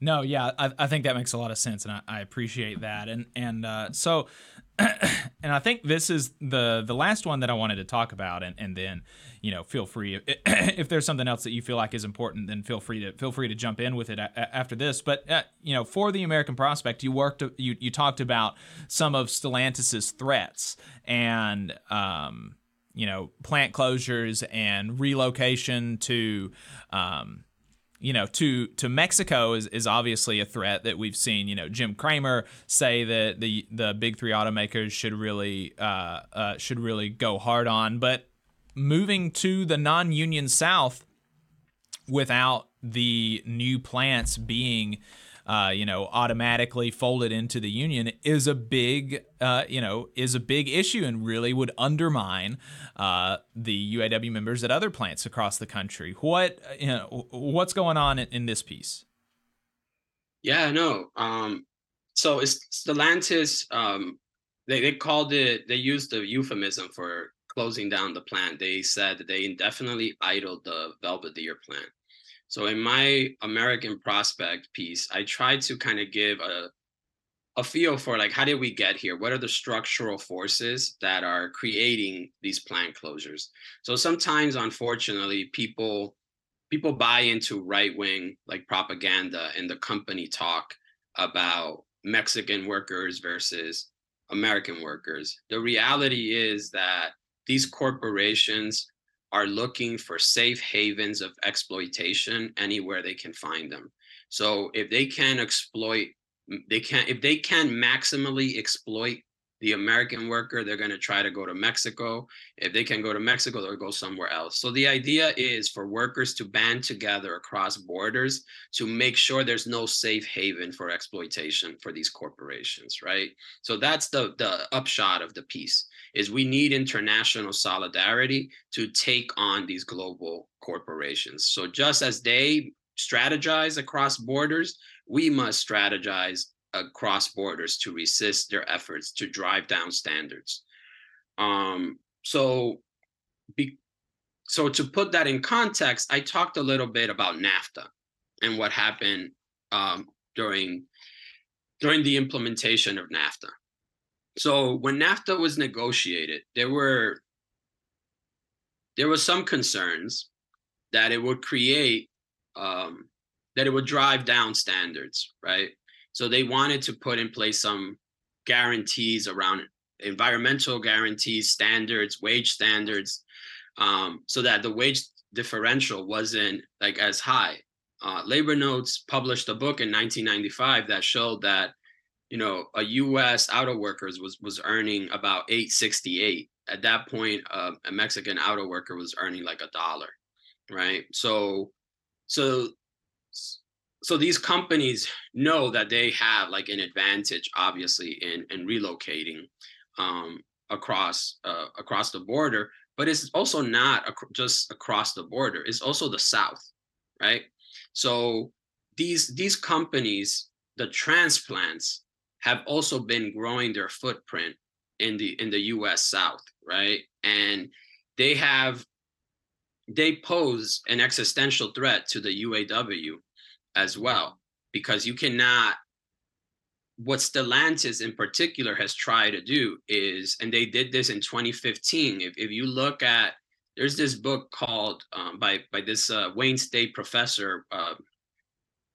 No, yeah, I, I think that makes a lot of sense, and I, I appreciate that. And and uh, so, [CLEARS THROAT] and I think this is the the last one that I wanted to talk about, and and then, you know, feel free [CLEARS THROAT] if there's something else that you feel like is important, then feel free to feel free to jump in with it a, after this. But uh, you know, for the American Prospect, you worked you you talked about some of Stellantis's threats and. Um, you know, plant closures and relocation to, um, you know, to to Mexico is, is obviously a threat that we've seen. You know, Jim Cramer say that the the big three automakers should really uh, uh, should really go hard on, but moving to the non-union South without the new plants being uh, you know, automatically folded into the union is a big, uh, you know, is a big issue and really would undermine uh, the UAW members at other plants across the country. What, you know, what's going on in, in this piece? Yeah, no. Um, so it's Stellantis, um, they, they called it, they used the euphemism for closing down the plant. They said they indefinitely idled the Belvidere plant. So in my American prospect piece, I tried to kind of give a a feel for like how did we get here? What are the structural forces that are creating these plant closures? So sometimes, unfortunately, people people buy into right wing like propaganda and the company talk about Mexican workers versus American workers. The reality is that these corporations are looking for safe havens of exploitation anywhere they can find them. So if they can exploit, they can if they can maximally exploit the American worker, they're going to try to go to Mexico. If they can go to Mexico, they'll go somewhere else. So the idea is for workers to band together across borders to make sure there's no safe haven for exploitation for these corporations, right? So that's the the upshot of the piece is we need international solidarity to take on these global corporations. So just as they strategize across borders, we must strategize across borders to resist their efforts to drive down standards. Um, so, be, so to put that in context, I talked a little bit about NAFTA and what happened um, during during the implementation of NAFTA. So when NAFTA was negotiated, there were there was some concerns that it would create um, that it would drive down standards, right? So they wanted to put in place some guarantees around environmental guarantees, standards, wage standards, um, so that the wage differential wasn't like as high. Uh, Labor Notes published a book in 1995 that showed that, you know, a U.S. auto workers was was earning about 868. At that point, uh, a Mexican auto worker was earning like a dollar, right? So, so so these companies know that they have like an advantage obviously in in relocating um, across uh, across the border but it's also not ac- just across the border it's also the south right so these these companies the transplants have also been growing their footprint in the in the US south right and they have they pose an existential threat to the UAW as well, because you cannot. What Stellantis in particular has tried to do is, and they did this in 2015. If, if you look at, there's this book called um, by by this uh, Wayne State professor, uh,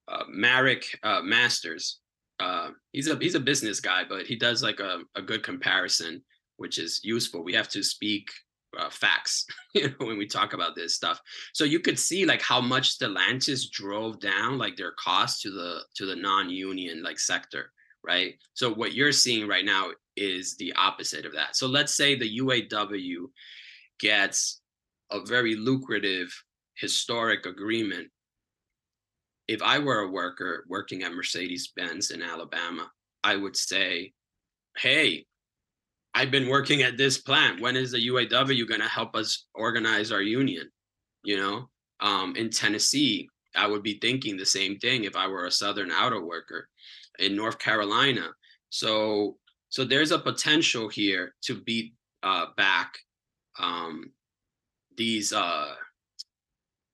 uh, Marick uh, Masters. Uh, he's a he's a business guy, but he does like a, a good comparison, which is useful. We have to speak uh, facts [LAUGHS] you know when we talk about this stuff. So you could see like how much stellantis drove down like their cost to the to the non-union like sector right? So what you're seeing right now is the opposite of that. So let's say the uaw gets a very lucrative historic agreement if i were a worker working at mercedes-benz in alabama i would say hey I've been working at this plant. When is the UAW going to help us organize our union? You know, um, in Tennessee, I would be thinking the same thing if I were a Southern auto worker in North Carolina. So, so there's a potential here to beat uh, back um, these uh,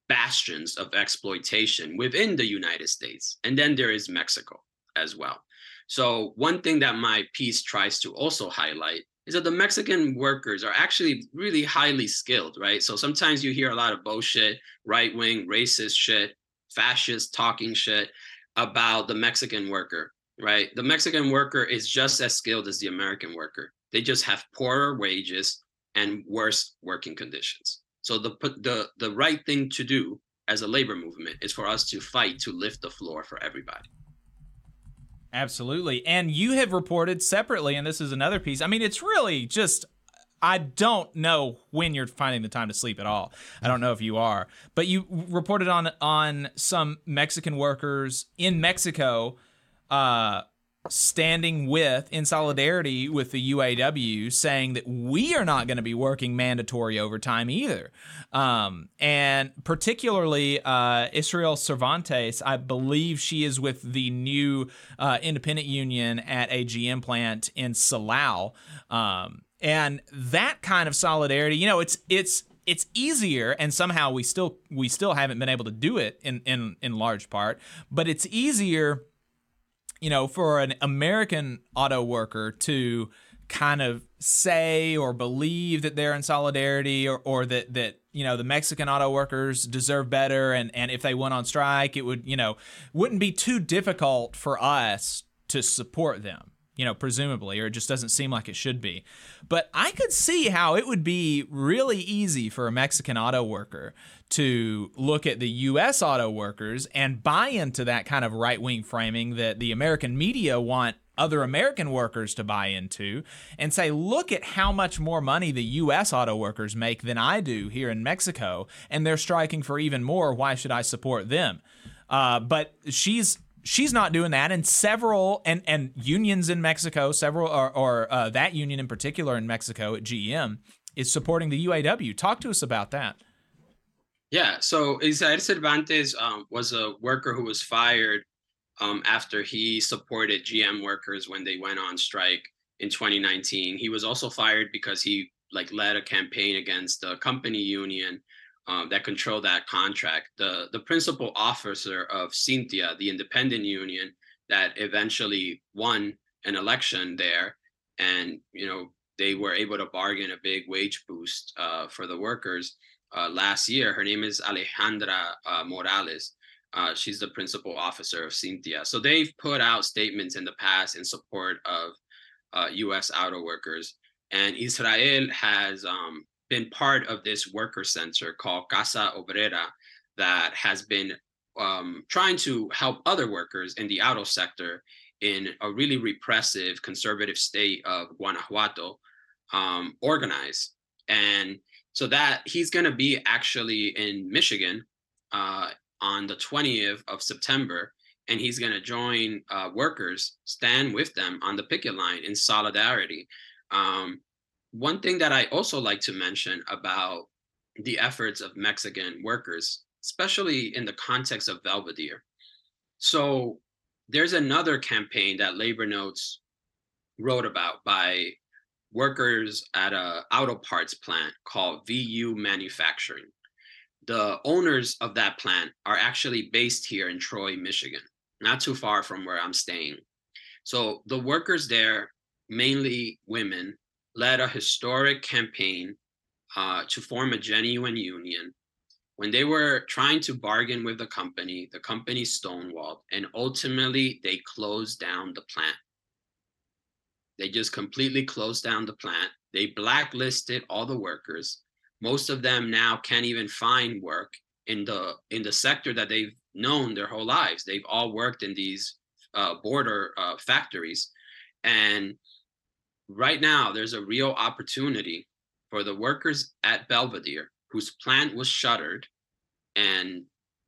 bastions of exploitation within the United States, and then there is Mexico as well. So one thing that my piece tries to also highlight is that the Mexican workers are actually really highly skilled, right? So sometimes you hear a lot of bullshit, right wing, racist shit, fascist talking shit about the Mexican worker, right? The Mexican worker is just as skilled as the American worker. They just have poorer wages and worse working conditions. So the the the right thing to do as a labor movement is for us to fight to lift the floor for everybody. Absolutely. And you have reported separately, and this is another piece. I mean, it's really just. I don't know when you're finding the time to sleep at all. I don't know if you are, but you reported on on some Mexican workers in Mexico uh, standing with, in solidarity with the UAW, saying that we are not going to be working mandatory overtime either. Um, and particularly uh, Israel Cervantes, I believe she is with the new uh, independent union at a GM plant in Silao. Um, and that kind of solidarity, you know, it's it's it's easier and somehow we still we still haven't been able to do it in in in large part but it's easier you know for an american auto worker to kind of say or believe that they're in solidarity or, or that that you know the Mexican auto workers deserve better and and if they went on strike it would you know wouldn't be too difficult for us to support them you know, presumably, or it just doesn't seem like it should be. But I could see how it would be really easy for a Mexican auto worker to look at the US auto workers and buy into that kind of right wing framing that the American media want other American workers to buy into and say, look at how much more money the US auto workers make than I do here in Mexico, and they're striking for even more. Why should I support them? Uh, but she's she's not doing that and several and and unions in mexico several or, or uh, that union in particular in mexico at gm is supporting the uaw talk to us about that yeah so Israel Cervantes um, was a worker who was fired um, after he supported gm workers when they went on strike in 2019 he was also fired because he like led a campaign against the company union um, that controlled that contract. The the principal officer of SINTTIA, the independent union that eventually won an election there, and you know they were able to bargain a big wage boost uh, for the workers uh, last year. Her name is Alejandra uh, Morales. Uh, she's the principal officer of SINTTIA. So they've put out statements in the past in support of U.S. Uh, auto workers, and Israel has um, been part of this worker center called Casa Obrera that has been um, trying to help other workers in the auto sector in a really repressive conservative state of Guanajuato um, organize. And so that he's going to be actually in Michigan uh, on the 20th of September, and he's going to join uh, workers, stand with them on the picket line in solidarity. Um, one thing that I also like to mention about the efforts of Mexican workers, especially in the context of Belvidere. So there's another campaign that Labor Notes wrote about by workers at a auto parts plant called VU Manufacturing. The owners of that plant are actually based here in Troy, Michigan, not too far from where I'm staying. So the workers there, mainly women, led a historic campaign uh, to form a genuine union. When they were trying to bargain with the company, the company stonewalled, and ultimately they closed down the plant. They just completely closed down the plant. They blacklisted all the workers. Most of them now can't even find work in the in the sector that they've known their whole lives. They've all worked in these uh, border uh, factories, and right now there's a real opportunity for the workers at Belvidere whose plant was shuttered and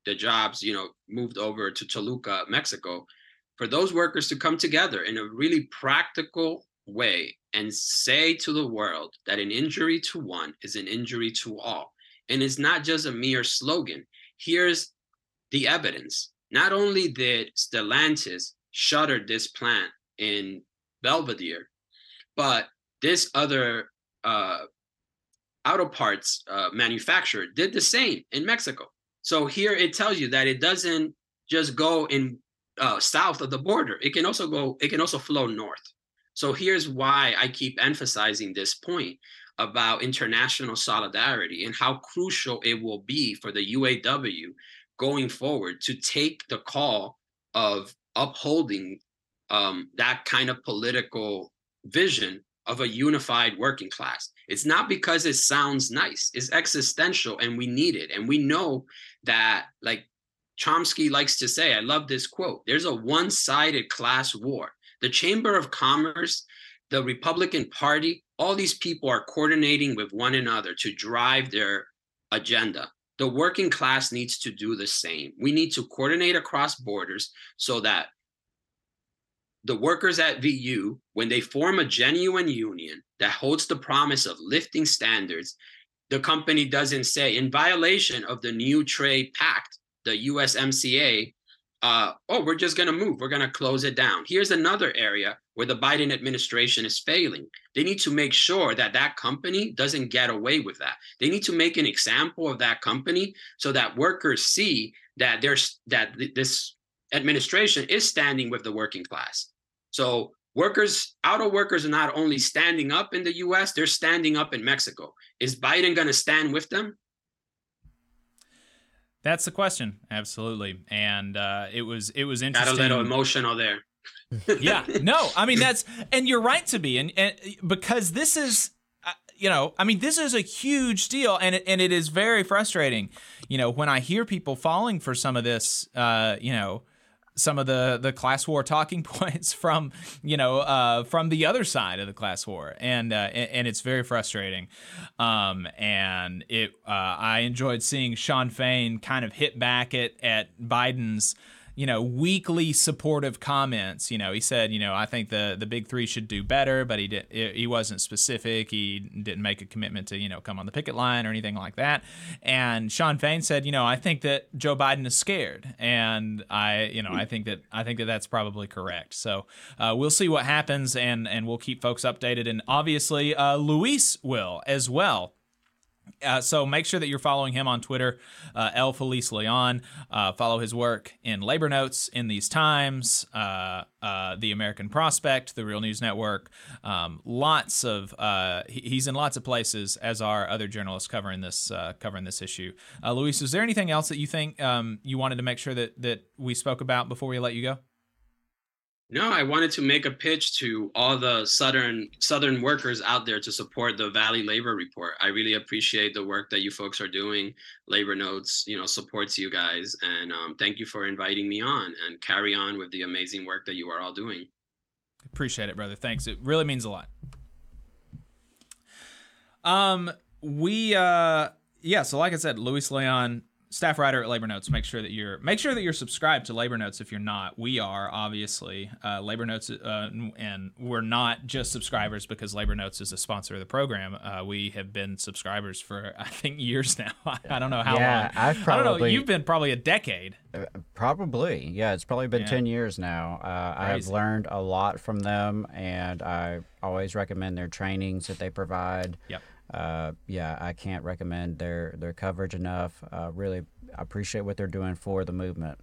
the jobs, you know, moved over to Toluca, Mexico, for those workers to come together in a really practical way and say to the world that an injury to one is an injury to all. And it's not just a mere slogan. Here's the evidence. Not only did Stellantis shutter this plant in Belvidere, but this other uh, auto parts uh, manufacturer did the same in Mexico. So here it tells you that it doesn't just go in uh, south of the border. It can also go. It can also flow north. So here's why I keep emphasizing this point about international solidarity and how crucial it will be for the UAW going forward to take the call of upholding um, that kind of political vision of a unified working class. It's not because it sounds nice, it's existential and we need it. And we know that, like Chomsky likes to say, I love this quote there's a one sided class war. The Chamber of Commerce, the Republican Party, all these people are coordinating with one another to drive their agenda. The working class needs to do the same. We need to coordinate across borders so that the workers at VU, when they form a genuine union that holds the promise of lifting standards, the company doesn't say, in violation of the new trade pact, the USMCA, uh, oh, we're just going to move. We're going to close it down. Here's another area where the Biden administration is failing. They need to make sure that that company doesn't get away with that. They need to make an example of that company so that workers see that there's that this administration is standing with the working class. So workers, auto workers are not only standing up in the US, they're standing up in Mexico. Is Biden going to stand with them? That's the question, absolutely. And uh, it was it was interesting. Got a little emotional there. [LAUGHS] yeah, no, I mean that's and you're right to be, and, and because this is, uh, you know, I mean this is a huge deal, and it, and it is very frustrating, you know, when I hear people falling for some of this, uh, you know, some of the the class war talking [LAUGHS] points from you know uh, from the other side of the class war, and uh, and, it's very frustrating. Um, and it uh, I enjoyed seeing Shawn Fain kind of hit back at at Biden's you know, weekly supportive comments. You know, he said, you know, I think the the big three should do better, but he did he wasn't specific. He didn't make a commitment to you know come on the picket line or anything like that. And Shawn Fain said, you know, I think that Joe Biden is scared, and I you know I think that I think that that's probably correct. So uh, we'll see what happens, and and we'll keep folks updated, and obviously uh, Luis will as well. Uh, so make sure that you're following him on Twitter, uh, El Feliz Leon. Uh, follow his work in Labor Notes, in these times, uh, uh, the American Prospect, the Real News Network. Um, lots of uh, he's in lots of places, as are other journalists covering this covering this issue. Luis, is there anything else that you think um, you wanted to make sure that that we spoke about before we let you go? No, I wanted to make a pitch to all the southern southern workers out there to support the Valley Labor Report. I really appreciate the work that you folks are doing. Labor Notes, you know, supports you guys, and um, thank you for inviting me on. And carry on with the amazing work that you are all doing. Appreciate it, brother. Thanks. It really means a lot. Um, we uh, yeah. So like I said, Luis Leon staff writer at Labor Notes. Make sure that you're make sure that you're subscribed to Labor Notes. If you're not, we are obviously uh, Labor Notes, uh, and we're not just subscribers because Labor Notes is a sponsor of the program. Uh, we have been subscribers for [LAUGHS] I think years now. [LAUGHS] I don't know how yeah, long. I've probably, I don't know. You've been probably a decade. Uh, probably, yeah. It's probably been yeah. ten years now. Uh, I have learned a lot from them, and I always recommend their trainings that they provide. Yep uh, yeah, I can't recommend their their coverage enough. Uh, really appreciate what they're doing for the movement.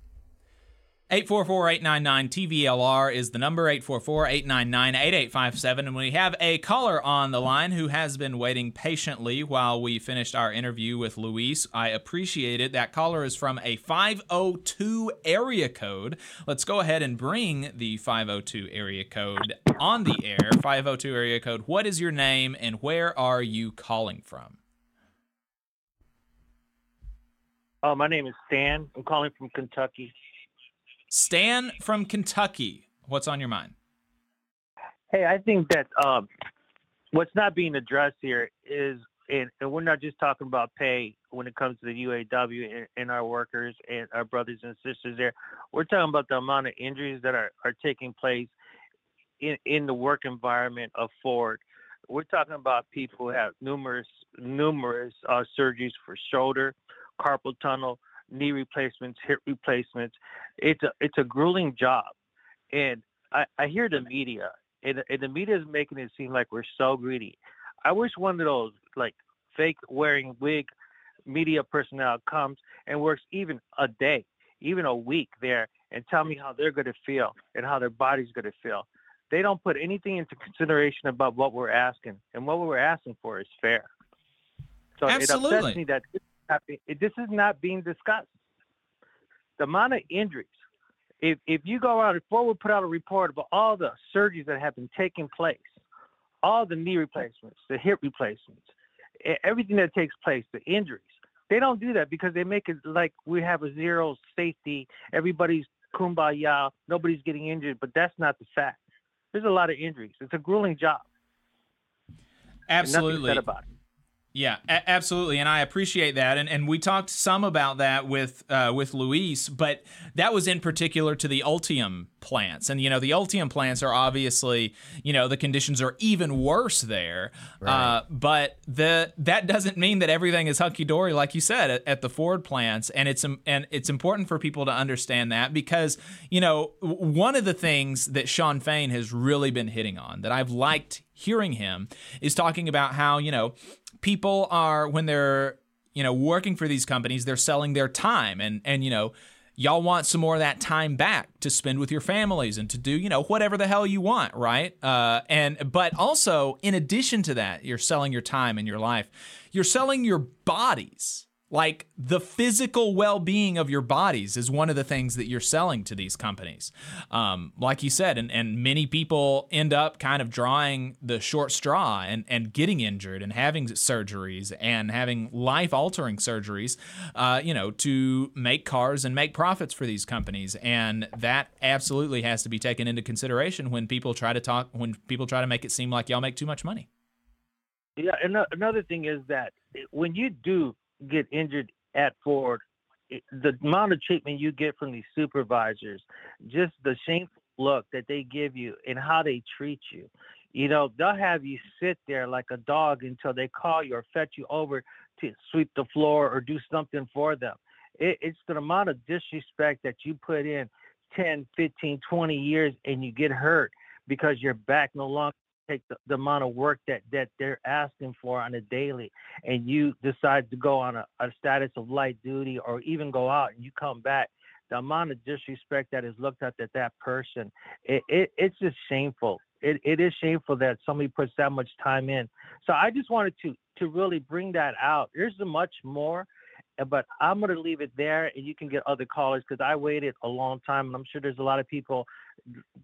844-899-TVLR is the number, 844-899-8857. And we have a caller on the line who has been waiting patiently while we finished our interview with Luis. I appreciate it. That caller is from a 502 area code. Let's go ahead and bring the 502 area code on the air. 502 area code. What is your name and where are you calling from? Uh, my name is Stan. I'm calling from Kentucky. Stan from Kentucky. What's on your mind? Hey, I think that um, what's not being addressed here is, and, and, we're not just talking about pay when it comes to the UAW and, and, our workers and our brothers and sisters there. We're talking about the amount of injuries that are, are taking place in, in the work environment of Ford. We're talking about people who have numerous numerous uh, surgeries for shoulder, carpal tunnel, knee replacements, hip replacements. It's a it's a grueling job, and I, I hear the media, and, and the media is making it seem like we're so greedy. I wish one of those like fake wearing wig media personnel comes and works even a day, even a week there, and tell me how they're going to feel and how their body's going to feel. They don't put anything into consideration about what we're asking, and what we're asking for is fair. So Absolutely. it upsets me that not this is not being discussed. The amount of injuries. If if you go out before we put out a report about all the surgeries that have been taking place, all the knee replacements, the hip replacements, everything that takes place, the injuries. They don't do that because they make it like we have a zero safety. Everybody's kumbaya. Nobody's getting injured, but that's not the fact. There's a lot of injuries. It's a grueling job. Absolutely. Yeah, a- absolutely, and I appreciate that. And and we talked some about that with uh, with Luis, but that was in particular to the Ultium plants. And you know, the Ultium plants are obviously, you know, the conditions are even worse there. Uh, but the that doesn't mean that everything is hunky dory, like you said, at, at the Ford plants. And it's um, and it's important for people to understand that because you know one of the things that Shawn Fain has really been hitting on that I've liked hearing him is talking about how you know people are when they're you know working for these companies they're selling their time. And and you know y'all want some more of that time back to spend with your families and to do you know whatever the hell you want right? Uh, and but also in addition to that you're selling your time and your life. You're selling your bodies like the physical well-being of your bodies is one of the things that you're selling to these companies. Um, like you said and, and many people end up kind of drawing the short straw and, and getting injured and having surgeries and having life-altering surgeries uh, you know to make cars and make profits for these companies. And that absolutely has to be taken into consideration when people try to talk when people try to make it seem like y'all make too much money. Yeah, and another thing is that when you do get injured at Ford, the amount of treatment you get from these supervisors, just the shameful look that they give you and how they treat you. You know, they'll have you sit there like a dog until they call you or fetch you over to sweep the floor or do something for them. It, it's the amount of disrespect that you put in 10, 15, 20 years and you get hurt because your back no longer take the, the amount of work that that they're asking for on a daily and you decide to go on a, a status of light duty or even go out and you come back the amount of disrespect that is looked at at that person it, it it's just shameful. It, it is shameful that somebody puts that much time in. So i just wanted to to really bring that out. There's much more Uh, but I'm going to leave it there, and you can get other callers because I waited a long time, and I'm sure there's a lot of people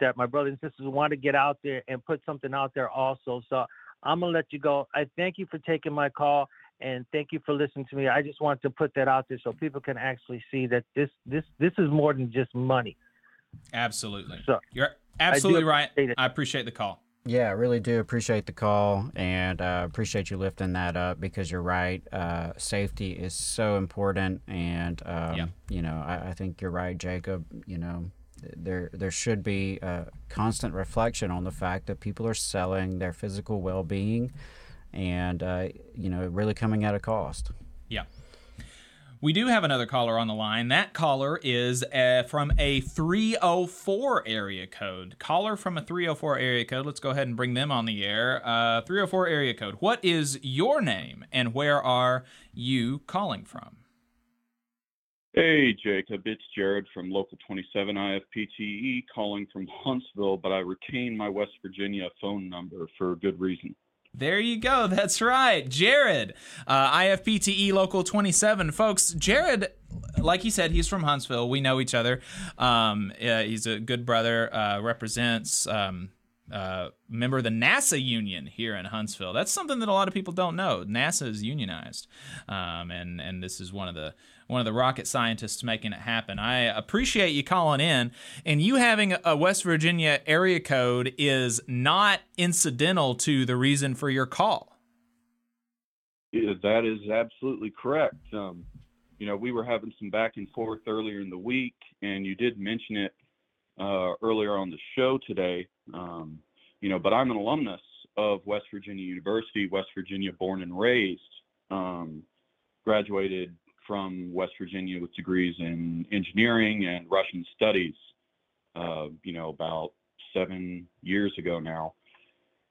that my brothers and sisters want to get out there and put something out there also. So I'm going to let you go. I thank you for taking my call, and thank you for listening to me. I just want to put that out there so people can actually see that this this this is more than just money. absolutely So you're I absolutely right it. i appreciate the call Yeah, I really do appreciate the call and uh, appreciate you lifting that up because you're right. Uh, safety is so important, and um, you know, I, I think you're right, Jacob. You know, there there should be a constant reflection on the fact that people are selling their physical well-being, and uh, you know, really coming at a cost. Yeah. We do have another caller on the line. That caller is uh, from a 304 area code. Caller from a 304 area code. Let's go ahead and bring them on the air. Uh, 304 area code. What is your name and where are you calling from? Hey, Jacob, it's Jared from Local 27 IFPTE calling from Huntsville, but I retain my West Virginia phone number for good reason. There you go. [LAUGHS] That's right. Jared, uh, IFPTE Local 27. Folks, Jared, like he said, he's from Huntsville. We know each other. Um, uh, he's a good brother, uh, represents. Um, uh, member of the NASA union here in Huntsville. That's something that a lot of people don't know. NASA is unionized, um, and and this is one of the one of the rocket scientists making it happen. I appreciate you calling in, and you having a West Virginia area code is not incidental to the reason for your call. Yeah, that is absolutely correct. Um, you know, we were having some back and forth earlier in the week, and you did mention it uh, earlier on the show today. Um, you know, but I'm an alumnus of West Virginia University, West Virginia born and raised. Um, graduated from West Virginia with degrees in engineering and Russian studies. Uh, you know, about seven years ago now.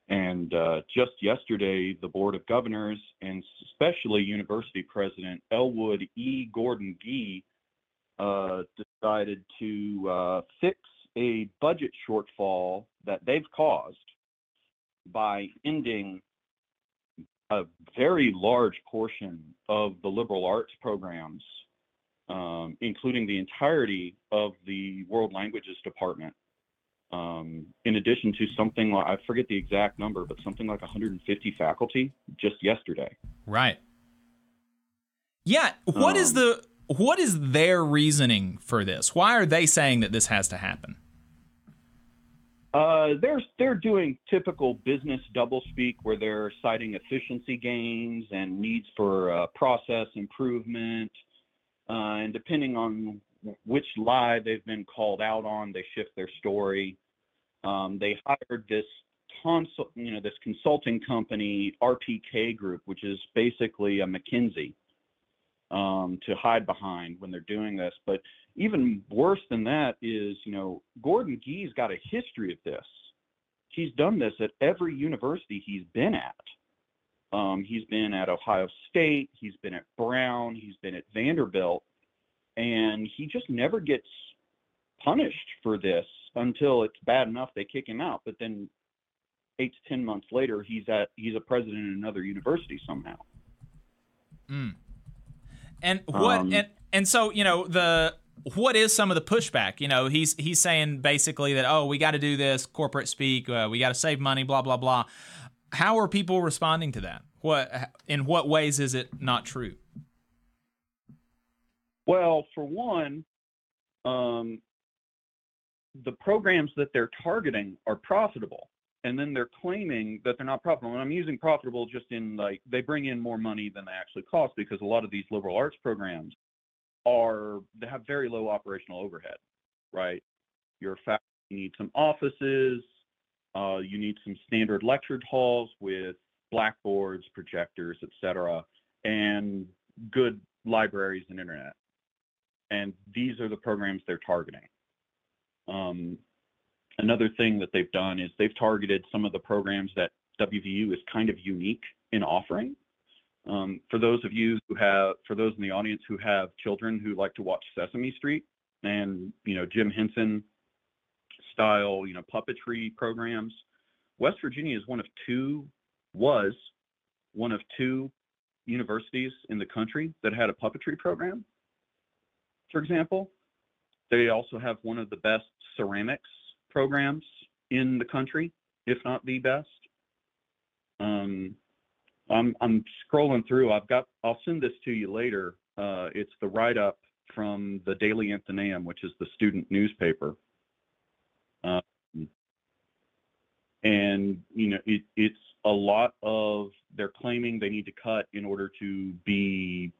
And uh, just yesterday, the Board of Governors and especially University President Elwood E. Gordon Gee uh, decided to uh, fix a budget shortfall that they've caused by ending a very large portion of the liberal arts programs, um, including the entirety of the World Languages Department. Um, in addition to something like, I forget the exact number, but something like 150 faculty just yesterday. Right. Yeah. What is Um, the what is their reasoning for this? Why are they saying that this has to happen? Uh, they're they're doing typical business doublespeak where they're citing efficiency gains and needs for uh, process improvement, uh, and depending on which lie they've been called out on, they shift their story. Um, they hired this consult, you know, this consulting company, RPK Group, which is basically a McKinsey, um, to hide behind when they're doing this. But even worse than that is, you know, Gordon Gee's got a history of this. He's done this at every university he's been at. Um, he's been at Ohio State, he's been at Brown, he's been at Vanderbilt, and he just never gets punished for this until it's bad enough they kick him out. But then eight to ten months later, he's at he's a president in another university somehow. Mm. And what Um, and and so you know the what is some of the pushback? You know, he's he's saying basically that oh we got to do this corporate speak, uh, we got to save money, blah blah blah. How are people responding to that? What in what ways is it not true? Well, for one, um, the programs that they're targeting are profitable, and then they're claiming that they're not profitable. And I'm using profitable just in like they bring in more money than they actually cost because a lot of these liberal arts programs are they have very low operational overhead, right? You're fact you need some offices, uh, you need some standard lecture halls with blackboards, projectors, etc., and good libraries and internet and these are the programs they're targeting. Um, another thing that they've done is they've targeted some of the programs that WVU is kind of unique in offering. Um, for those of you who have, for those in the audience who have children who like to watch Sesame Street and you know Jim Henson style, you know puppetry programs, West Virginia is one of two, was one of two universities in the country that had a puppetry program for example. They also have one of the best ceramics programs in the country, if not the best. Um, I'm I'm scrolling through. I've got. I'll send this to you later. Uh, it's the write-up from the Daily Athenaeum, which is the student newspaper. Um, and you know, it, it's a lot of they're claiming they need to cut in order to be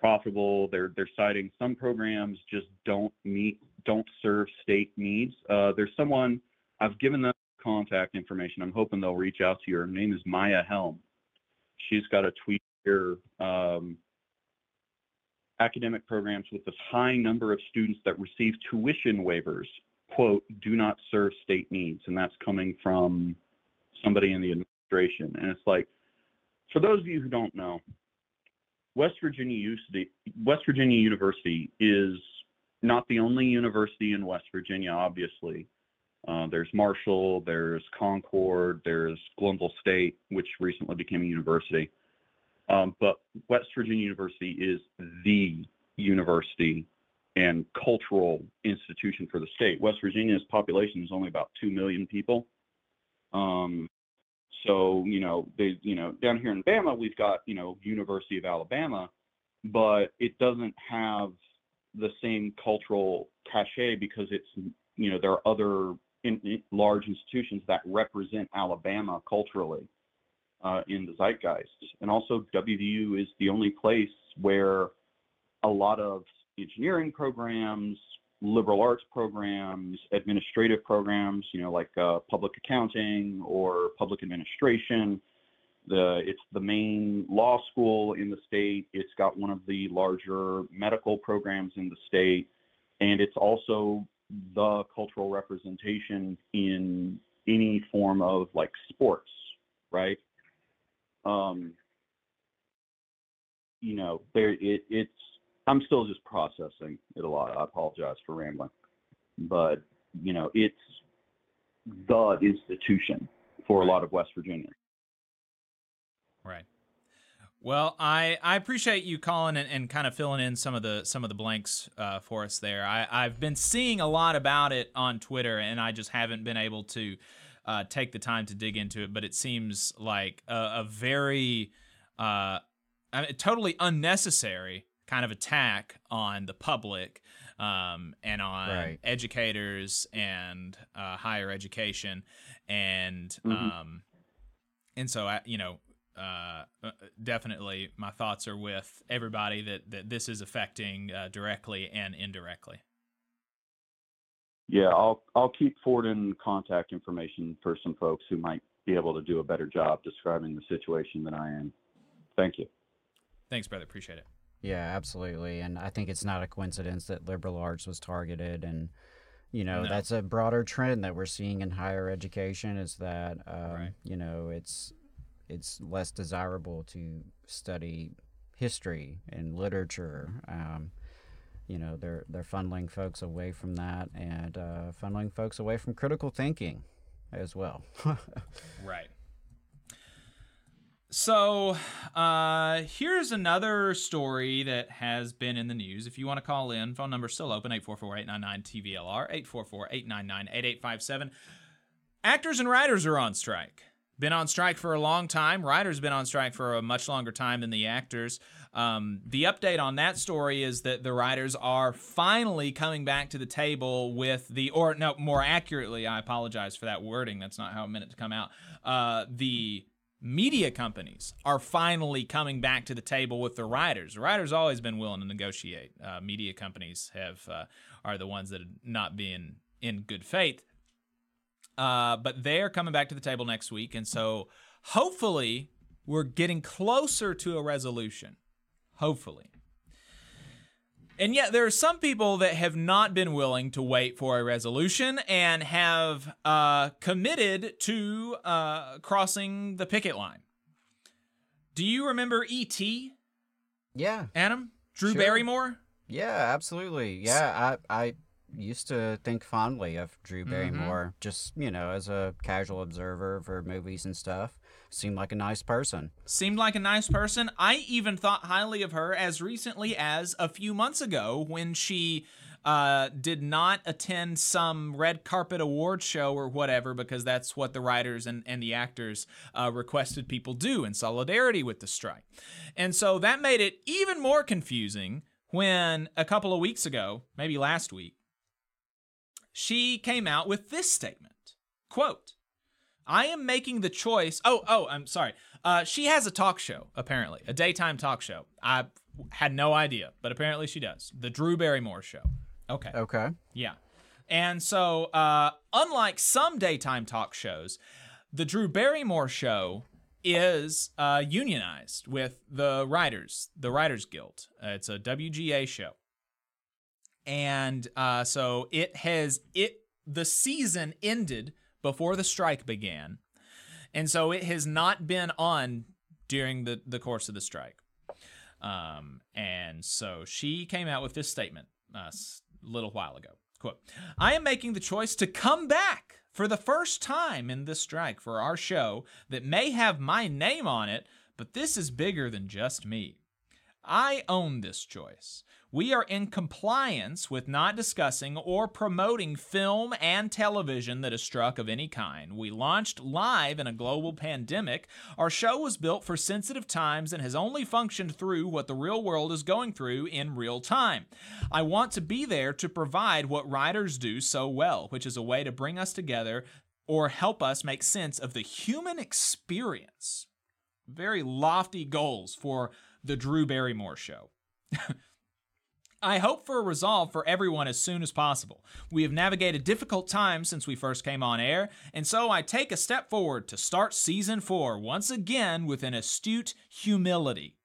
profitable. They're they're citing some programs just don't meet don't serve state needs. Uh, there's someone I've given them contact information. I'm hoping they'll reach out to you. Her name is Maya Helm. She's got a tweet here. Um, academic programs with this high number of students that receive tuition waivers, quote, do not serve state needs. And that's coming from somebody in the administration. And it's like, for those of you who don't know, West Virginia University, West Virginia University is not the only university in West Virginia, obviously. Uh, there's Marshall, there's Concord, there's Glenville State, which recently became a university. Um, but West Virginia University is the university and cultural institution for the state. West Virginia's population is only about 2 million people. Um, so, you know, they, you know, down here in Bama, we've got, you know, University of Alabama, but it doesn't have the same cultural cachet because it's, you know, there are other in, large institutions that represent Alabama culturally uh, in the zeitgeist. And also, WVU is the only place where a lot of engineering programs, liberal arts programs, administrative programs, you know, like uh, public accounting or public administration. The it's the main law school in the state. It's got one of the larger medical programs in the state, and it's also the cultural representation in any form of like sports, right? Um, you know, there it, it's I'm still just processing it a lot. I apologize for rambling, but you know, it's the institution for a lot of West Virginians. Right. Well, I, I appreciate you calling and, and kind of filling in some of the some of the blanks uh, for us there. I, I've been seeing a lot about it on Twitter, and I just haven't been able to uh, take the time to dig into it. But it seems like a, a very uh, I mean, totally unnecessary kind of attack on the public um, and on Right. educators and uh, higher education, and Mhm. um, and so I, you know, uh, uh, definitely my thoughts are with everybody that that this is affecting uh, directly and indirectly. Yeah, I'll I'll keep forwarding contact information for some folks who might be able to do a better job describing the situation than I am. Thank you. Thanks, brother. Appreciate it. Yeah, absolutely. And I think it's not a coincidence that liberal arts was targeted. And, you know, No. that's a broader trend that we're seeing in higher education is that, um, you know, it's it's less desirable to study history and literature. Um, you know, they're they're funneling folks away from that and uh, funneling folks away from critical thinking as well. [LAUGHS] Right. So, uh, here's another story that has been in the news. If you want to call in, phone number still open 844-899-TVLR, 844-899-8857. Actors and writers are on strike. Been on strike for a long time. Writers been on strike for a much longer time than the actors. Um, the update on that story is that the writers are finally coming back to the table with the, or no, more accurately, I apologize for that wording. That's not how I meant it to come out. Uh, the media companies are finally coming back to the table with the writers. The writers always been willing to negotiate. Uh, media companies have uh, are the ones that are not being in good faith. Uh, but they're coming back to the table next week, and so hopefully we're getting closer to a resolution. Hopefully. And yet, there are some people that have not been willing to wait for a resolution and have uh, committed to uh, crossing the picket line. Do you remember E.T.? Yeah. Adam? Drew Sure. Barrymore? Yeah, absolutely. Yeah, I I used to think fondly of Drew Mhm. Barrymore, just you know, as a casual observer for movies and stuff. Seemed like a nice person. Seemed like a nice person. I even thought highly of her as recently as a few months ago when she uh, did not attend some red carpet award show or whatever because that's what the writers and, and the actors uh, requested people do in solidarity with the strike. And so that made it even more confusing when a couple of weeks ago, maybe last week, she came out with this statement quote i am making the choice oh oh i'm sorry. Uh, she has a talk show apparently a daytime talk show. I had no idea but apparently she does. The drew barrymore show. Okay. Okay. yeah. And so uh, unlike some daytime talk shows the drew barrymore show is uh, unionized with the writers the writers guild. Uh, it's a wga show. And uh, so it has it the season ended before the strike began. And so it has not been on during the, the course of the strike. Um, and so she came out with this statement uh, a little while ago. Quote i am making the choice to come back for the first time in this strike for our show that may have my name on it but this is bigger than just me I own this choice. We are in compliance with not discussing or promoting film and television that is struck of any kind. We launched live in a global pandemic. Our show was built for sensitive times and has only functioned through what the real world is going through in real time. I want to be there to provide what writers do so well, which is a way to bring us together or help us make sense of the human experience very lofty goals for the Drew Barrymore show. I hope for a resolve for everyone as soon as possible. We have navigated difficult times since we first came on air, and so I take a step forward to start season four once again with an astute humility.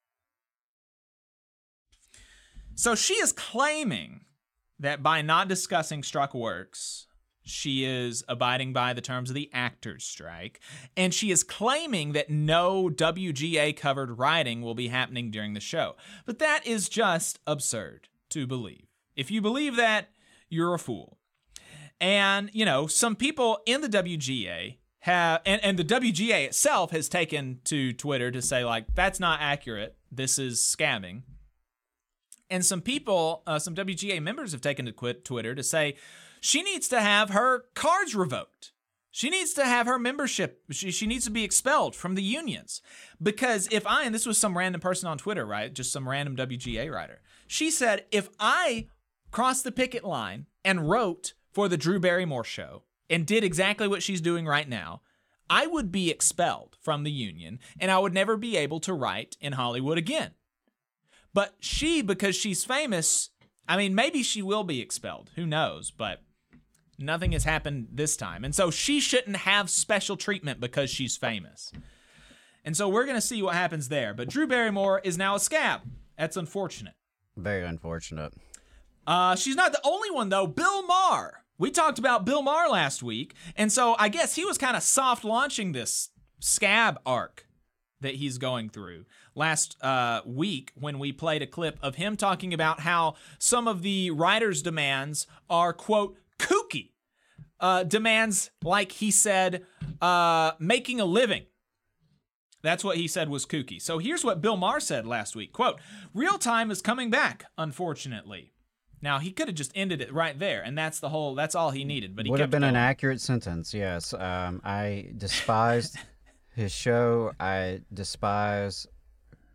So she is claiming that by not discussing struck works, she is abiding by the terms of the actors' strike, and she is claiming that no WGA covered writing will be happening during the show. But that is just absurd to believe. If you believe that, you're a fool. And, you know, some people in the WGA have, and, and the WGA itself has taken to Twitter to say, like, that's not accurate. This is scamming. And some people, uh, some WGA members have taken to quit Twitter to say she needs to have her cards revoked. She needs to have her membership, she, she needs to be expelled from the unions. Because if I, and this was some random person on Twitter, right? Just some random WGA writer. She said, if I crossed the picket line and wrote for the Drew Barrymore show and did exactly what she's doing right now, I would be expelled from the union and I would never be able to write in Hollywood again. But she, because she's famous, I mean, maybe she will be expelled. Who knows? But nothing has happened this time. And so she shouldn't have special treatment because she's famous. And so we're going to see what happens there. But Drew Barrymore is now a scab. That's unfortunate. Very unfortunate. Uh, she's not the only one, though. Bill Maher. We talked about Bill Maher last week. And so I guess he was kind of soft launching this scab arc that he's going through last uh, week when we played a clip of him talking about how some of the writers' demands are, quote, kooky. Uh, demands, like he said, uh, making a living. That's what he said was kooky. So here's what Bill Maher said last week. Quote, real time is coming back, unfortunately. Now he could have just ended it right there, and that's the whole that's all he needed. But he would have been an accurate sentence. Yes, um, I despised [LAUGHS] his show. I despise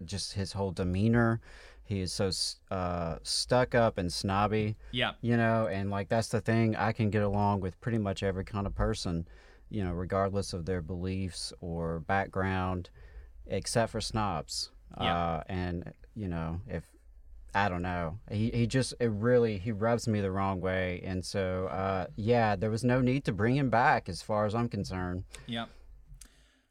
just his whole demeanor. He is so uh, stuck up and snobby. Yeah. You know, and like that's the thing. I can get along with pretty much every kind of person, you know, regardless of their beliefs or background, except for snobs. Yeah. Uh, and you know, if I don't know. He he just it really he rubs me the wrong way, and so uh, yeah, there was no need to bring him back, as far as I'm concerned. Yep.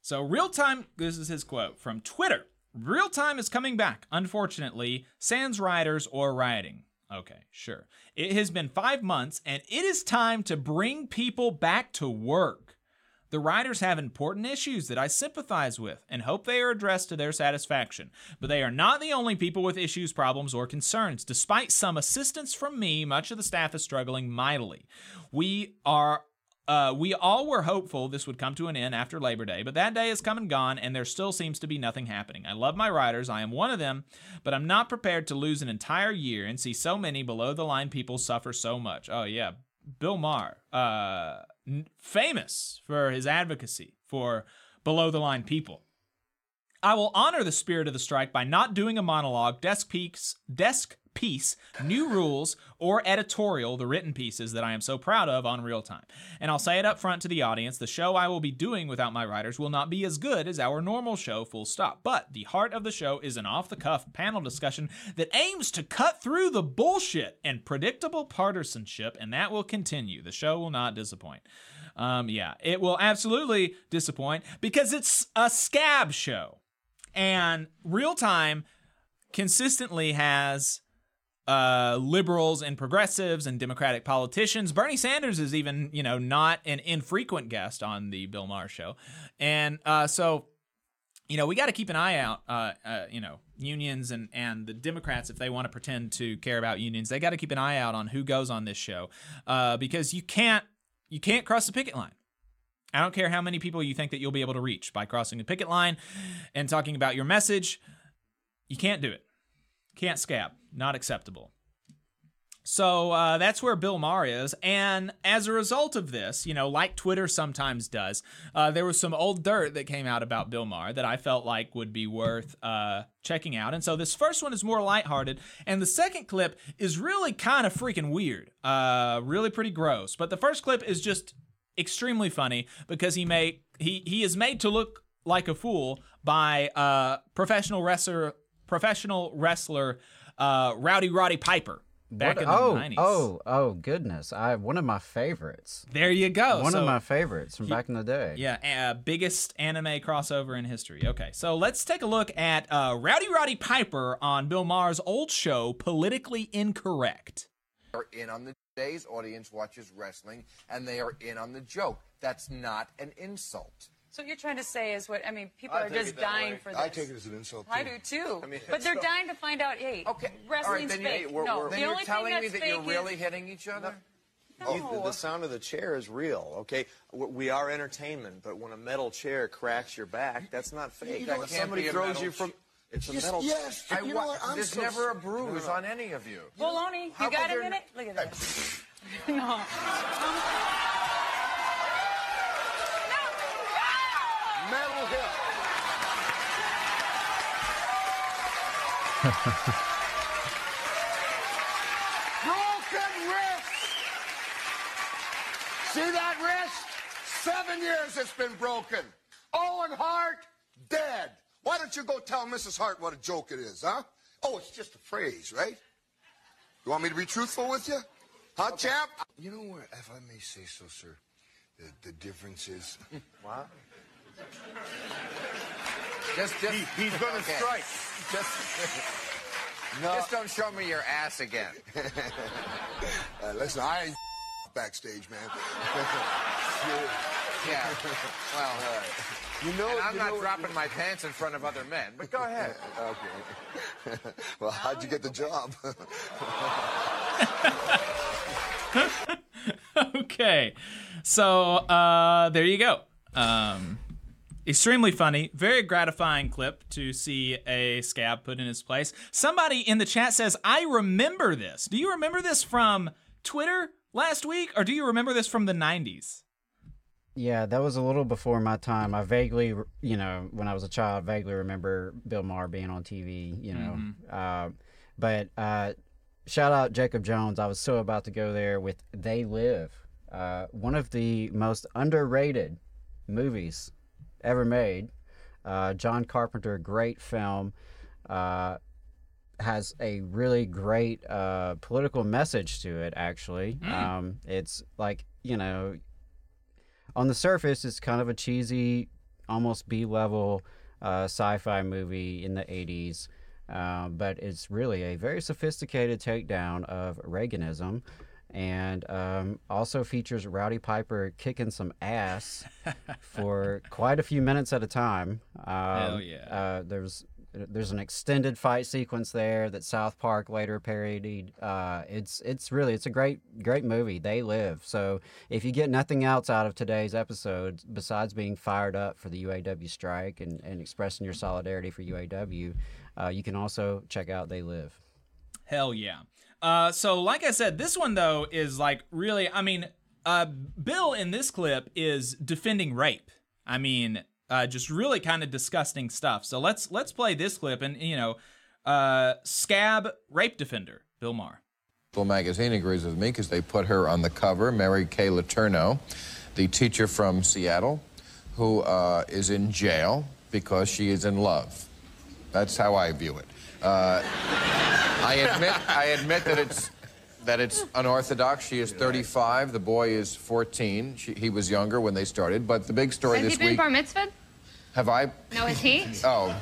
So real time. This is his quote from Twitter. Real time is coming back. Unfortunately, sans riders or rioting. Okay, sure. It has been five months, and it is time to bring people back to work. The riders have important issues that I sympathize with and hope they are addressed to their satisfaction. But they are not the only people with issues, problems, or concerns. Despite some assistance from me, much of the staff is struggling mightily. We are uh, we all were hopeful this would come to an end after Labor Day, but that day has come and gone, and there still seems to be nothing happening. I love my riders, I am one of them, but I'm not prepared to lose an entire year and see so many below the line people suffer so much. Oh, yeah. Bill Maher, uh, famous for his advocacy for below the line people. I will honor the spirit of the strike by not doing a monologue, desk peaks, desk piece, new rules, or editorial, the written pieces that I am so proud of on real time. And I'll say it up front to the audience the show I will be doing without my writers will not be as good as our normal show, full stop. But the heart of the show is an off the cuff panel discussion that aims to cut through the bullshit and predictable partisanship, and that will continue. The show will not disappoint. Um, yeah, it will absolutely disappoint because it's a scab show. And real time consistently has uh, liberals and progressives and Democratic politicians. Bernie Sanders is even, you know, not an infrequent guest on the Bill Maher show. And uh, so, you know, we got to keep an eye out, uh, uh, you know, unions and, and the Democrats, if they want to pretend to care about unions, they got to keep an eye out on who goes on this show uh, because you can't, you can't cross the picket line. I don't care how many people you think that you'll be able to reach by crossing the picket line and talking about your message. You can't do it. Can't scab. Not acceptable. So uh, that's where Bill Maher is. And as a result of this, you know, like Twitter sometimes does, uh, there was some old dirt that came out about Bill Maher that I felt like would be worth uh, checking out. And so this first one is more lighthearted. And the second clip is really kind of freaking weird. Uh, really pretty gross. But the first clip is just extremely funny because he made he he is made to look like a fool by uh professional wrestler professional wrestler uh Rowdy Roddy Piper back What- in the oh, 90s. oh, oh, goodness! I one of my favorites. There you go. One So of my favorites from he- back in the day. Yeah, uh, biggest anime crossover in history. Okay, so let's take a look at uh, Rowdy Roddy Piper on Bill Maher's old show, Politically Incorrect. are in on the today's audience watches wrestling and they are in on the joke. That's not an insult. So what you're trying to say is what I mean. People I are just dying way. for this. I take it as an insult, I do too. I mean, but they're so- dying to find out. Hey, okay, All right, wrestling's then, fake. you, we're, no, we're, the then you're only telling thing me that you're really is hitting each other? Oh. The, the sound of the chair is real, okay? We are entertainment, but when a metal chair cracks your back, that's not fake. You That know what? somebody throws you from. ch- It's a Yes, metal. yes. I You know what? I'm There's so never a bruise No, no. on any of you. Baloney, How you got come a they're minute? Look at that. [LAUGHS] no. Hip. Roll [LAUGHS] See that wrist? Seven years it's been broken. Owen Hart, dead. Why don't you go tell Mrs. Hart what a joke it is, huh? Oh, it's just a phrase, right? You want me to be truthful with you? Huh, champ? You know what, if I may say so, sir, the, the difference is. What? Just, just. He- he's gonna okay. strike. Just. [LAUGHS] No. Just don't show me your ass again. [LAUGHS] Uh, listen, I ain't [LAUGHS] backstage, man. Yeah. Well, You know, and I'm you not know- dropping my pants in front of other men, but go ahead. okay. well, how'd you get the job? okay. So uh, there you go. Um, extremely funny, very gratifying clip to see a scab put in his place. Somebody in the chat says, I remember this. Do you remember this from Twitter last week, or do you remember this from the 90s? Yeah, that was a little before my time. I vaguely, you know, when I was a child, vaguely remember Bill Maher being on TV, you know. Uh, but uh, shout out Jacob Jones. I was so about to go there with They Live, uh, one of the most underrated movies ever made. Uh, John Carpenter, great film. Uh, has a really great uh, political message to it, actually. Mm. Um, it's like, you know, on the surface, it's kind of a cheesy, almost B level uh, sci fi movie in the 80s. Uh, but it's really a very sophisticated takedown of Reaganism and um, also features Rowdy Piper kicking some ass [LAUGHS] for quite a few minutes at a time. Um, Hell yeah. Uh, there's there's an extended fight sequence there that South Park later parodied. Uh, it's it's really it's a great great movie. They live. So if you get nothing else out of today's episode besides being fired up for the UAW strike and, and expressing your solidarity for UAW, uh, you can also check out They Live. Hell yeah. Uh, so, like I said, this one though is like really. I mean, uh, Bill in this clip is defending rape. I mean, uh, just really kind of disgusting stuff. So let's let's play this clip and you know, uh, scab rape defender Bill Maher. People magazine agrees with me because they put her on the cover, Mary Kay Letourneau, the teacher from Seattle, who uh, is in jail because she is in love. That's how I view it. Uh, I admit, I admit that it's that it's unorthodox. She is 35. The boy is 14. She, he was younger when they started. But the big story Has he this been week. bar mitzvahed? Have I? No, is he? Oh.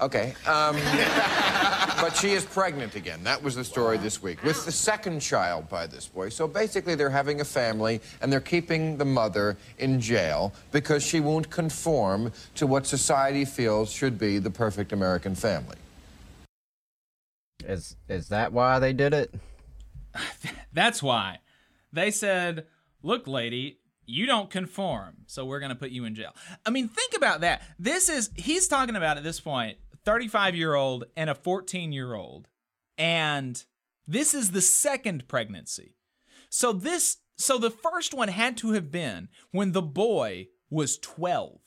Okay. Um, [LAUGHS] but she is pregnant again. That was the story this week. With the second child by this boy. So basically, they're having a family and they're keeping the mother in jail because she won't conform to what society feels should be the perfect American family. Is is that why they did it? [LAUGHS] That's why they said, "Look, lady, you don't conform, so we're gonna put you in jail." I mean, think about that. This is he's talking about at this point, 35 year old and a 14 year old, and this is the second pregnancy. So this, so the first one had to have been when the boy was 12,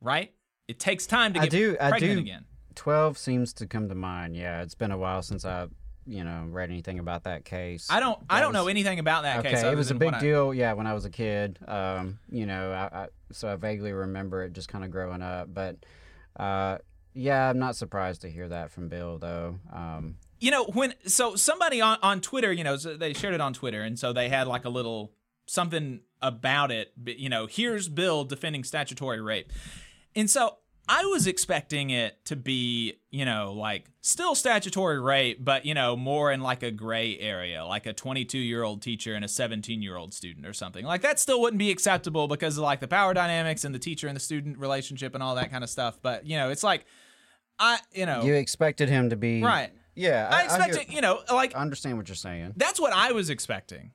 right? It takes time to get I do. I pregnant do. again. Twelve seems to come to mind. Yeah, it's been a while since I, you know, read anything about that case. I don't. I don't know anything about that case. okay, case. it was a big what I- deal. Yeah, when I was a kid. Um, you know, I, I so I vaguely remember it just kind of growing up. But, uh, yeah, I'm not surprised to hear that from Bill though. Um, you know when so somebody on on Twitter, you know, so they shared it on Twitter, and so they had like a little something about it. You know, here's Bill defending statutory rape, and so I was expecting it to be, you know, like still statutory rape, but you know, more in like a gray area, like a 22 year old teacher and a 17 year old student or something. Like that still wouldn't be acceptable because of like the power dynamics and the teacher and the student relationship and all that kind of stuff. But you know, it's like I, you know, you expected him to be Right. Yeah, I, I, expect hear- it, you know, like I understand what you're saying. that's what I was expecting.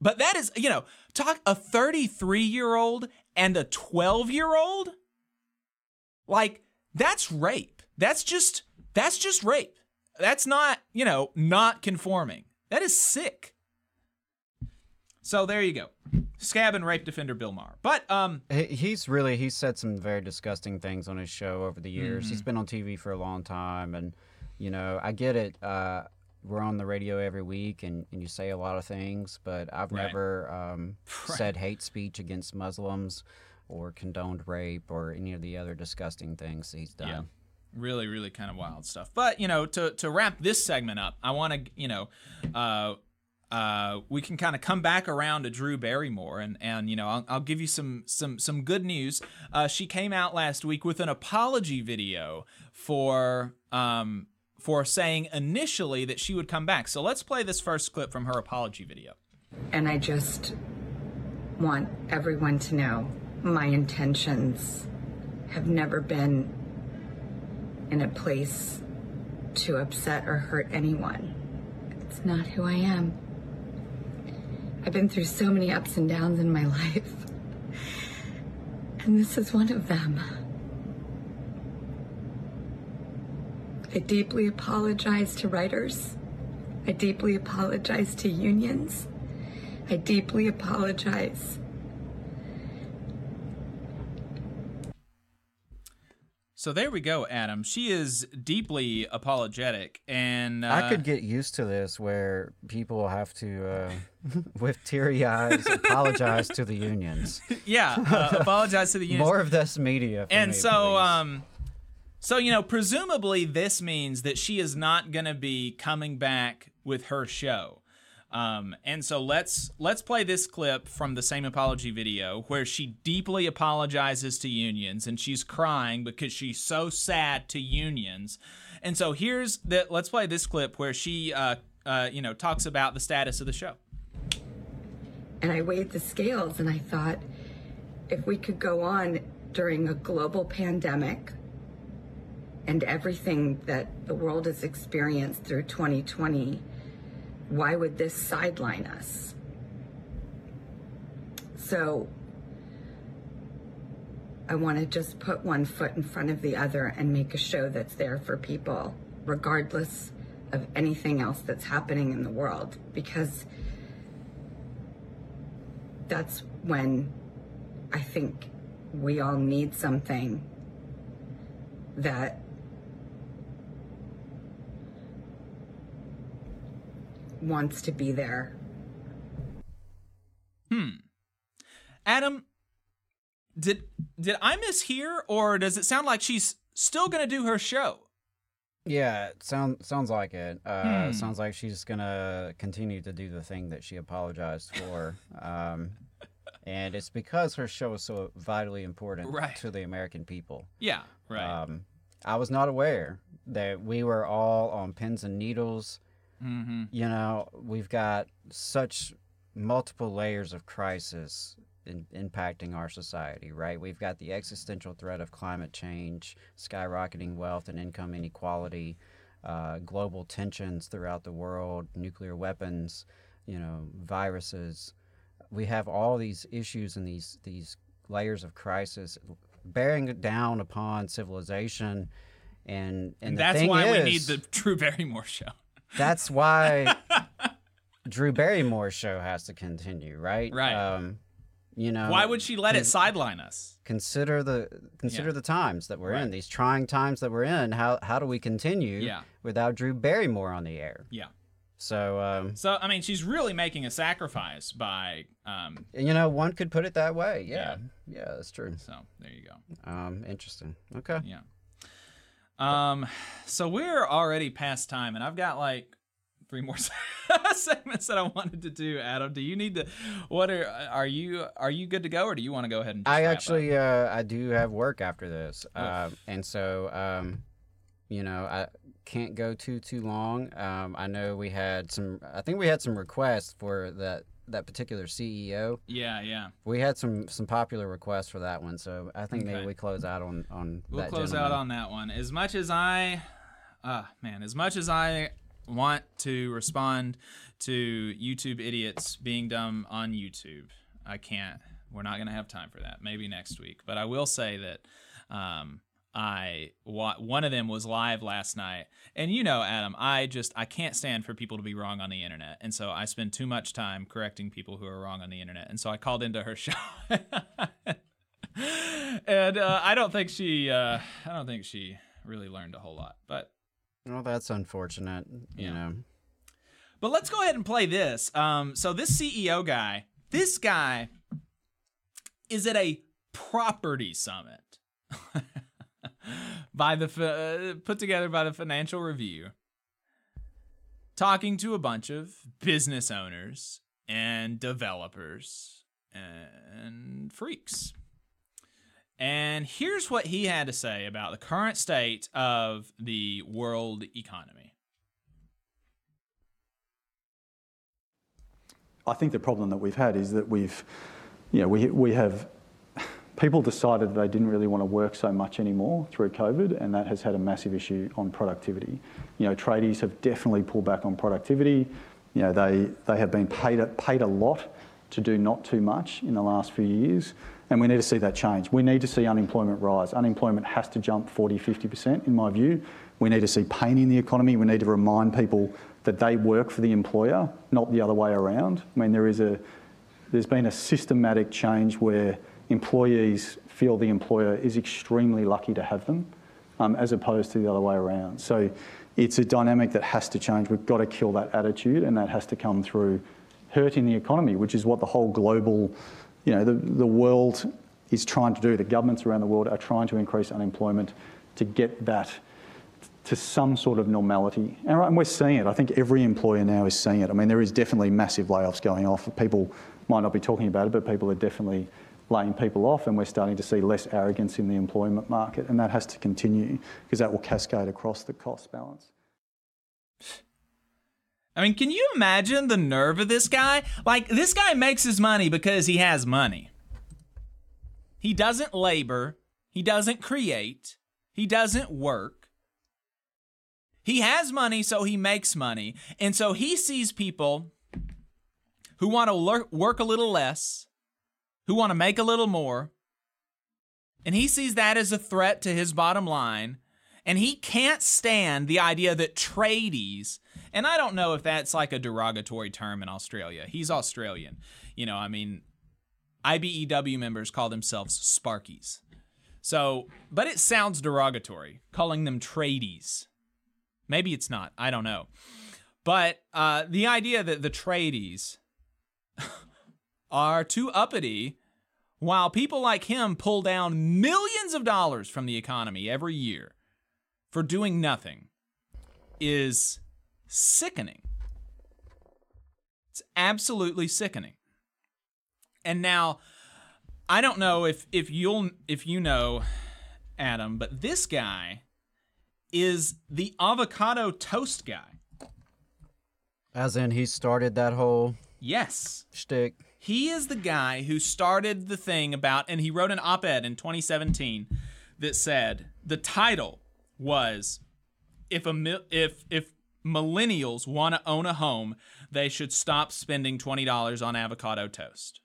But that is, you know, talk a 33 year old and a 12 year old. Like that's rape. That's just that's just rape. That's not, you know, not conforming. That is sick. So there you go. Scab and rape defender Bill Maher. But um He's really he's said some very disgusting things on his show over the years. He's Mhm. been on TV for a long time, and you know I get it. Uh, we're on the radio every week and, and you say a lot of things, but I've Right. never um, [LAUGHS] Right. said hate speech against Muslims or condoned rape or any of the other disgusting things he's done. Yeah. Really, really kind of wild stuff. But, you know, to, to wrap this segment up, I want to, you know, uh, uh, we can kind of come back around to Drew Barrymore, and and you know I'll, I'll give you some some some good news. Uh, she came out last week with an apology video for um for saying initially that she would come back. So let's play this first clip from her apology video. And I just want everyone to know my intentions have never been in a place to upset or hurt anyone. It's not who I am. I've been through so many ups and downs in my [LAUGHS] life. And this is one of them. I deeply apologize to writers. I deeply apologize to unions. I deeply apologize. So there we go, Adam. She is deeply apologetic, and uh, I could get used to this where people have to, uh, [LAUGHS] with teary eyes, apologize to the unions. [LAUGHS] yeah, uh, [LAUGHS] apologize to the unions. More of this media. For and me, so please. um so you know presumably this means that she is not going to be coming back with her show um and so let's let's play this clip from the same apology video where she deeply apologizes to unions and she's crying because she's so sad to unions. And so here's the let's play this clip where she uh uh you know talks about the status of the show. And I weighed the scales and I thought if we could go on during a global pandemic and everything that the world has experienced through 2020, why would this sideline us? So I want to just put one foot in front of the other and make a show that's there for people, regardless of anything else that's happening in the world, because that's when I think we all need something that wants to be there. Hmm. Adam, did did I miss here, or does it sound like she's still gonna do her show? Yeah, sounds sounds like it. Uh, Hmm. Sounds like she's gonna continue to do the thing that she apologized for, um, and it's because her show is so vitally important Right. to the American people. Yeah, right. Um, I was not aware that we were all on pins and needles. Mm-hmm. You know, we've got such multiple layers of crisis in, impacting our society, right? We've got the existential threat of climate change, skyrocketing wealth and income inequality, uh, global tensions throughout the world, nuclear weapons, you know, viruses. We have all these issues and these these layers of crisis bearing down upon civilization, and and, And that's why we need the Drew Barrymore show. That's why Drew Barrymore's show has to continue, right? Right. Um, you know, Why would she let it sideline us? Consider the consider Yeah. the times that we're Right. in. These trying times that we're in. How how do we continue Yeah. without Drew Barrymore on the air? Yeah. So um, So I mean, she's really making a sacrifice by um. you know, one could put it that way. Yeah, yeah, that's true. So there you go. Um, interesting. Okay. Yeah. Um, so we're already past time, and I've got like three more [LAUGHS] segments that I wanted to do. Adam, do you need to? What are are you are you good to go, or do you want to go ahead and? I actually, uh, I do have work after this, uh, and so, um, you know, I can't go too too long. Um, I know we had some. I think we had some requests for that that particular CEO. Yeah, yeah. We had some some popular requests for that one, so I think maybe we close out on on. We'll that close out on that one. As much as I, ah, man, as much as I want to respond to YouTube idiots being dumb on YouTube, I can't. We're not gonna have time for that. Maybe next week. But I will say that, um, I one of them was live last night, and you know, Adam, I just I can't stand for people to be wrong on the internet, and so I spend too much time correcting people who are wrong on the internet, and so I called into her [LAUGHS] show. and uh, I don't think she, uh, I don't think she really learned a whole lot. But Well, that's unfortunate. You Yeah. know, But let's go ahead and play this. Um, so this CEO guy, this guy is at a property summit [LAUGHS] by the uh, put together by the Financial Review, talking to a bunch of business owners and developers and freaks. And here's what he had to say about the current state of the world economy. I think the problem that we've had is that we've, you know, we, we have people decided they didn't really want to work so much anymore through COVID, and that has had a massive issue on productivity. You know, tradies have definitely pulled back on productivity. You know, they, they have been paid paid a lot to do not too much in the last few years, and we need to see that change. We need to see unemployment rise. Unemployment has to jump 40, 50%, in my view. We need to see pain in the economy. We need to remind people that they work for the employer, not the other way around. I mean, there is a, there's been a systematic change where employees feel the employer is extremely lucky to have them, um, as opposed to the other way around. So it's a dynamic that has to change. We've got to kill that attitude, and that has to come through hurting the economy, which is what the whole global, you know, the, the world is trying to do. The governments around the world are trying to increase unemployment to get that to some sort of normality. And we're seeing it. I think every employer now is seeing it. I mean, there is definitely massive layoffs going off. People might not be talking about it, but people are definitely laying people off, and we're starting to see less arrogance in the employment market, and that has to continue because that will cascade across the cost balance. I mean, can you imagine the nerve of this guy? Like, this guy makes his money because he has money. He doesn't labor, he doesn't create, he doesn't work. He has money, so he makes money. And so he sees people who want to work a little less, who want to make a little more, and he sees that as a threat to his bottom line. And he can't stand the idea that tradies, and I don't know if that's like a derogatory term in Australia. He's Australian. You know, I mean, IBEW members call themselves Sparkies. So, but it sounds derogatory, calling them tradies. Maybe it's not. I don't know. But uh, the idea that the tradies [LAUGHS] are too uppity while people like him pull down millions of dollars from the economy every year for doing nothing is sickening. It's absolutely sickening. And now I don't know if if you'll if you know Adam, but this guy is the avocado toast guy. As in he started that whole Yes. shtick. He is the guy who started the thing about, and he wrote an op ed in 2017 that said the title was if a if if millennials want to own a home, they should stop spending twenty dollars on avocado toast.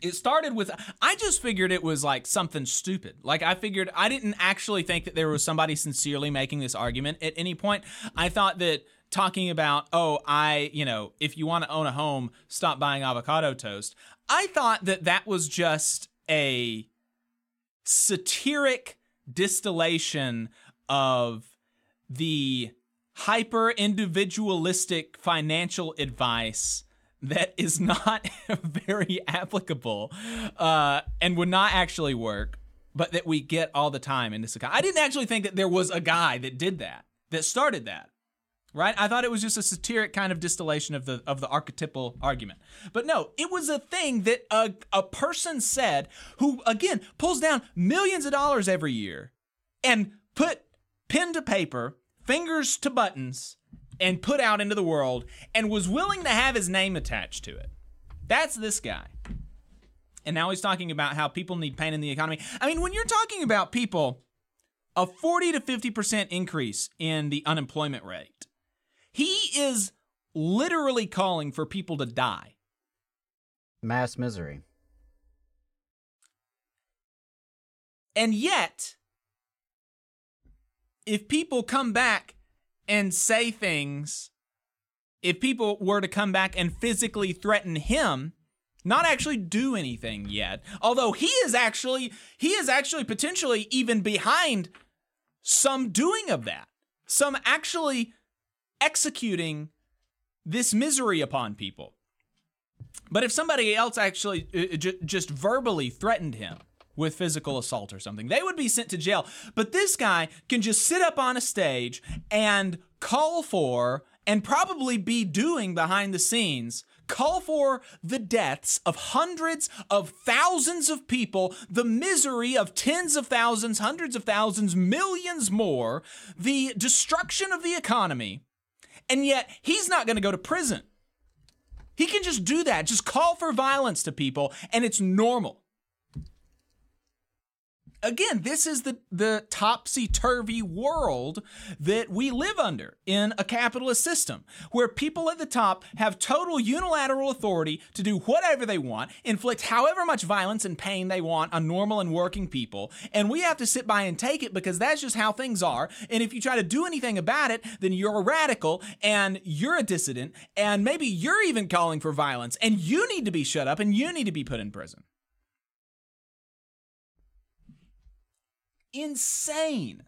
It started with I just figured it was like something stupid. Like I figured I didn't actually think that there was somebody sincerely making this argument at any point. I thought that talking about, oh, I, you know, if you want to own a home, stop buying avocado toast. I thought that that was just a satiric distillation of the hyper individualistic financial advice that is not [LAUGHS] very applicable uh, and would not actually work, but that we get all the time in this economy. I didn't actually think that there was a guy that did that, that started that. Right? I thought it was just a satiric kind of distillation of the of the archetypal argument. But no, it was a thing that a, a person said who again pulls down millions of dollars every year and put pen to paper, fingers to buttons, and put out into the world and was willing to have his name attached to it. That's this guy. And now he's talking about how people need pain in the economy. I mean, when you're talking about people, a 40 to 50% increase in the unemployment rate, he is literally calling for people to die. Mass misery. And yet, if people come back and say things, if people were to come back and physically threaten him, not actually do anything yet, although he is actually he is actually potentially even behind some doing of that. Some actually executing this misery upon people. But if somebody else actually uh, j- just verbally threatened him with physical assault or something, they would be sent to jail. But this guy can just sit up on a stage and call for, and probably be doing behind the scenes, call for the deaths of hundreds of thousands of people, the misery of tens of thousands, hundreds of thousands, millions more, the destruction of the economy. And yet, he's not going to go to prison. He can just do that, just call for violence to people, and it's normal. Again, this is the, the topsy turvy world that we live under in a capitalist system where people at the top have total unilateral authority to do whatever they want, inflict however much violence and pain they want on normal and working people, and we have to sit by and take it because that's just how things are. And if you try to do anything about it, then you're a radical and you're a dissident, and maybe you're even calling for violence, and you need to be shut up and you need to be put in prison. Insane.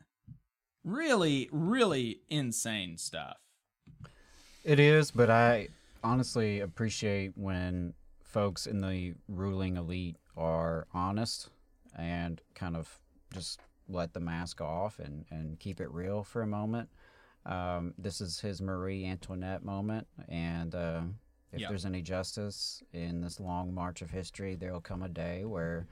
Really, really insane stuff. It is, but I honestly appreciate when folks in the ruling elite are honest and kind of just let the mask off and, and keep it real for a moment. Um, this is his Marie Antoinette moment, and uh, if Yep. there's any justice in this long march of history, there will come a day where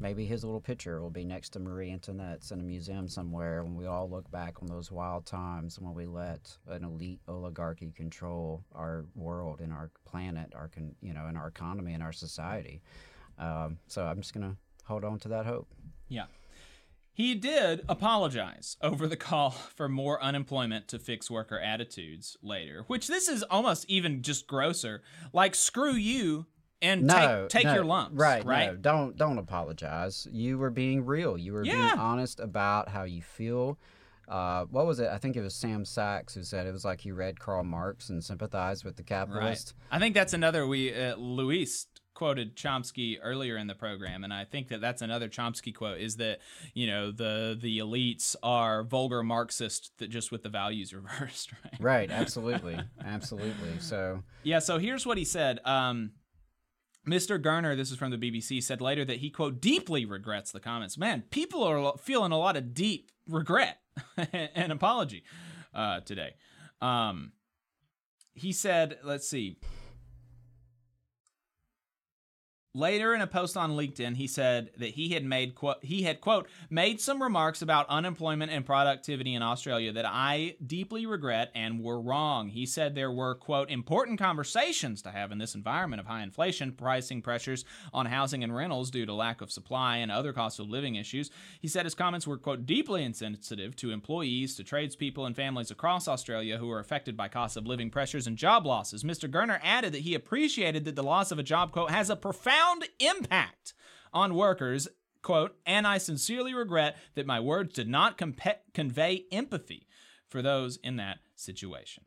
maybe his little picture will be next to Marie Antoinette's in a museum somewhere when we all look back on those wild times when we let an elite oligarchy control our world and our planet, our con- you know, and our economy and our society. Um, so I'm just gonna hold on to that hope. Yeah. He did apologize over the call [LAUGHS] for more unemployment to fix worker attitudes later, which this is almost even just grosser. Like, screw you and no, take, take no, your lumps. Right, Right. No, don't don't apologize. You were being real. You were Yeah. being honest about how you feel. Uh, what was it? I think it was Sam Sachs who said it was like he read Karl Marx and sympathized with the Right. capitalist. I think that's another. We uh, Luis quoted Chomsky earlier in the program, and I think that that's another Chomsky quote: is that you know the the elites are vulgar Marxists that just with the values [LAUGHS] reversed. Right. Right, absolutely, absolutely. So Yeah, so here's what he said. Um, Mr. Gurner, this is from the BBC, said later that he, quote, deeply regrets the comments. Man, people are feeling a lot of deep regret [LAUGHS] and apology uh, today. Um, he said, let's see. Later in a post on LinkedIn, he said that he had made quote he had quote made some remarks about unemployment and productivity in Australia that I deeply regret and were wrong. He said there were quote important conversations to have in this environment of high inflation, pricing pressures on housing and rentals due to lack of supply and other cost of living issues. He said his comments were quote deeply insensitive to employees, to tradespeople and families across Australia who are affected by cost of living pressures and job losses. Mr. Gurner added that he appreciated that the loss of a job quote has a profound impact on workers quote and i sincerely regret that my words did not compe- convey empathy for those in that situation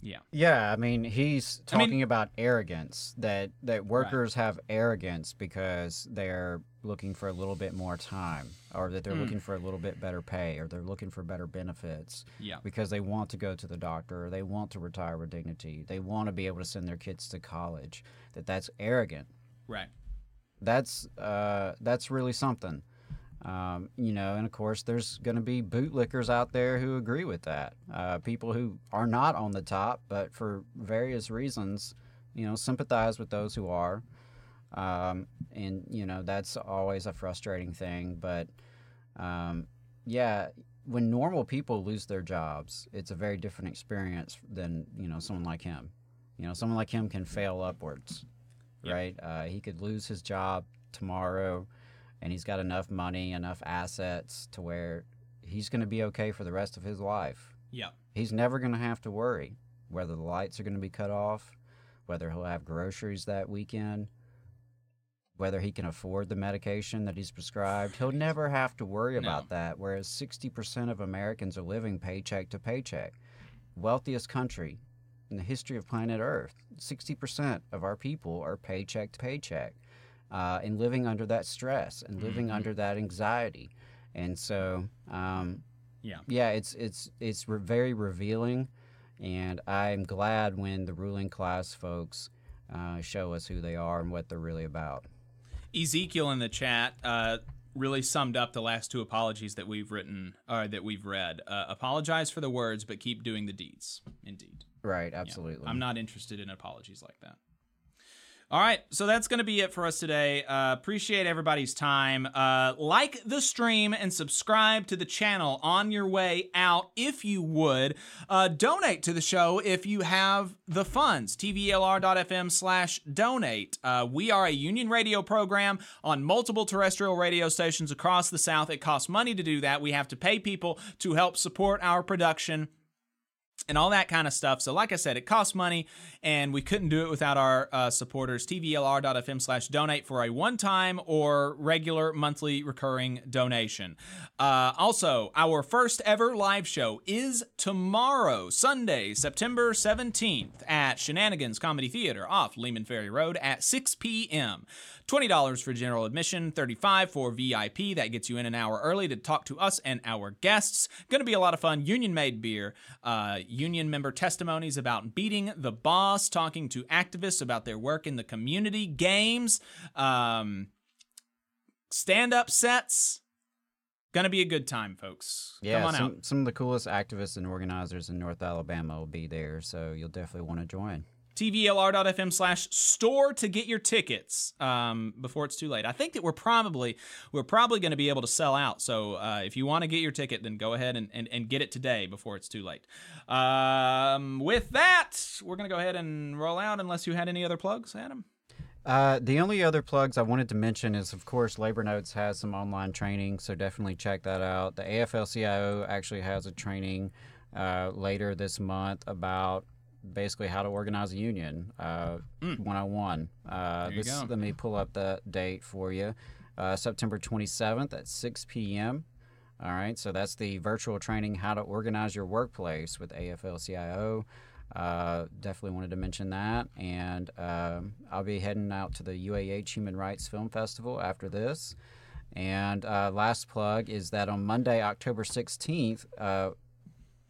yeah Yeah, I mean, he's I mean- talking about arrogance that that workers have arrogance because they're looking for a little bit more time or that they're Mm. looking for a little bit better pay or they're looking for better benefits. Yeah. Because they want to go to the doctor or they want to retire with dignity. They want to be able to send their kids to college. That that's arrogant. Right That's uh that's really something. Um, you know, and of course, there's going to be bootlickers out there who agree with that. Uh, people who are not on the top, but for various reasons, you know, sympathize with those who are. Um, and, you know, that's always a frustrating thing. But um, yeah, when normal people lose their jobs, it's a very different experience than, you know, someone like him. You know, someone like him can fail upwards, right? Uh, he could lose his job tomorrow and he's got enough money, enough assets to where he's going to be okay for the rest of his life. yeah He's never going to have to worry whether the lights are going to be cut off, whether he'll have groceries that weekend, whether he can afford the medication that he's prescribed. He'll never have to worry about that. Whereas 60% of Americans are living paycheck to paycheck. Wealthiest country in the history of planet Earth. 60% of our people are paycheck to paycheck uh, and living under that stress and living Mhm. under that anxiety. And so, um, Yeah. yeah, it's it's it's re- very revealing And I'm glad when the ruling class folks uh, show us who they are and what they're really about. Ezekiel in the chat uh, really summed up the last two apologies that we've written or that we've read. Uh, apologize for the words, but keep doing the deeds. Indeed. Right, absolutely. I'm not interested in apologies like that. All right, so that's going to be it for us today. Uh, appreciate everybody's time. Uh, like the stream and subscribe to the channel on your way out if you would. Uh, donate to the show if you have the funds. tvlr.fm slash donate. Uh, we are a union radio program on multiple terrestrial radio stations across the South. It costs money to do that. We have to pay people to help support our production and all that kind of stuff. So, like I said, it costs money, and we couldn't do it without our uh, supporters. TVLR.fm slash donate for a one time or regular monthly recurring donation. Uh, also, our first ever live show is tomorrow, Sunday, September 17th, at Shenanigans Comedy Theater off Leeman Ferry Road at 6 p.m. $20 for general admission, 35 for VIP. That gets you in an hour early to talk to us and our guests. Going to be a lot of fun. Union made beer, uh, union member testimonies about beating the boss, talking to activists about their work in the community, games, um, stand up sets. Gonna be a good time, folks. Yeah, Come on some, out. some of the coolest activists and organizers in North Alabama will be there, so you'll definitely want to join. tvlr.fm slash store to get your tickets um, before it's too late. I think that we're probably we're probably going to be able to sell out. So uh, if you want to get your ticket, then go ahead and, and, and get it today before it's too late. Um, with that, we're going to go ahead and roll out unless you had any other plugs, Adam. Uh, the only other plugs I wanted to mention is, of course, Labor Notes has some online training, so definitely check that out. The AFL-CIO actually has a training uh, later this month about basically how to organize a union, uh, 101. Uh, this, go. let me pull up the date for you. Uh, September 27th at 6 p.m. All right, so that's the virtual training, how to organize your workplace with AFL-CIO. Uh, definitely wanted to mention that. And um, I'll be heading out to the UAH Human Rights Film Festival after this. And uh, last plug is that on Monday, October 16th, uh,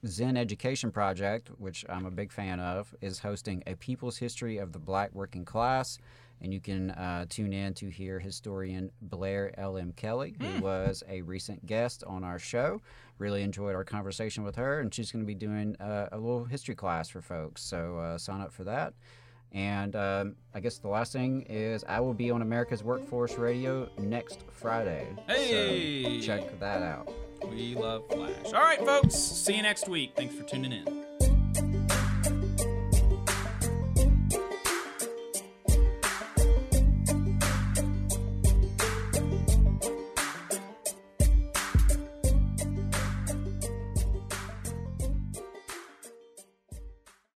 Zinn Education Project, which I'm a big fan of, is hosting a People's History of the Black Working Class. And you can uh, tune in to hear historian Blair L.M. Kelley, who was a recent guest on our show. Really enjoyed our conversation with her, and she's going to be doing uh, a little history class for folks. So uh, sign up for that. And um, I guess the last thing is I will be on America's Workforce Radio next Friday. Hey! So check that out. We love Flash. All right, folks. See you next week. Thanks for tuning in.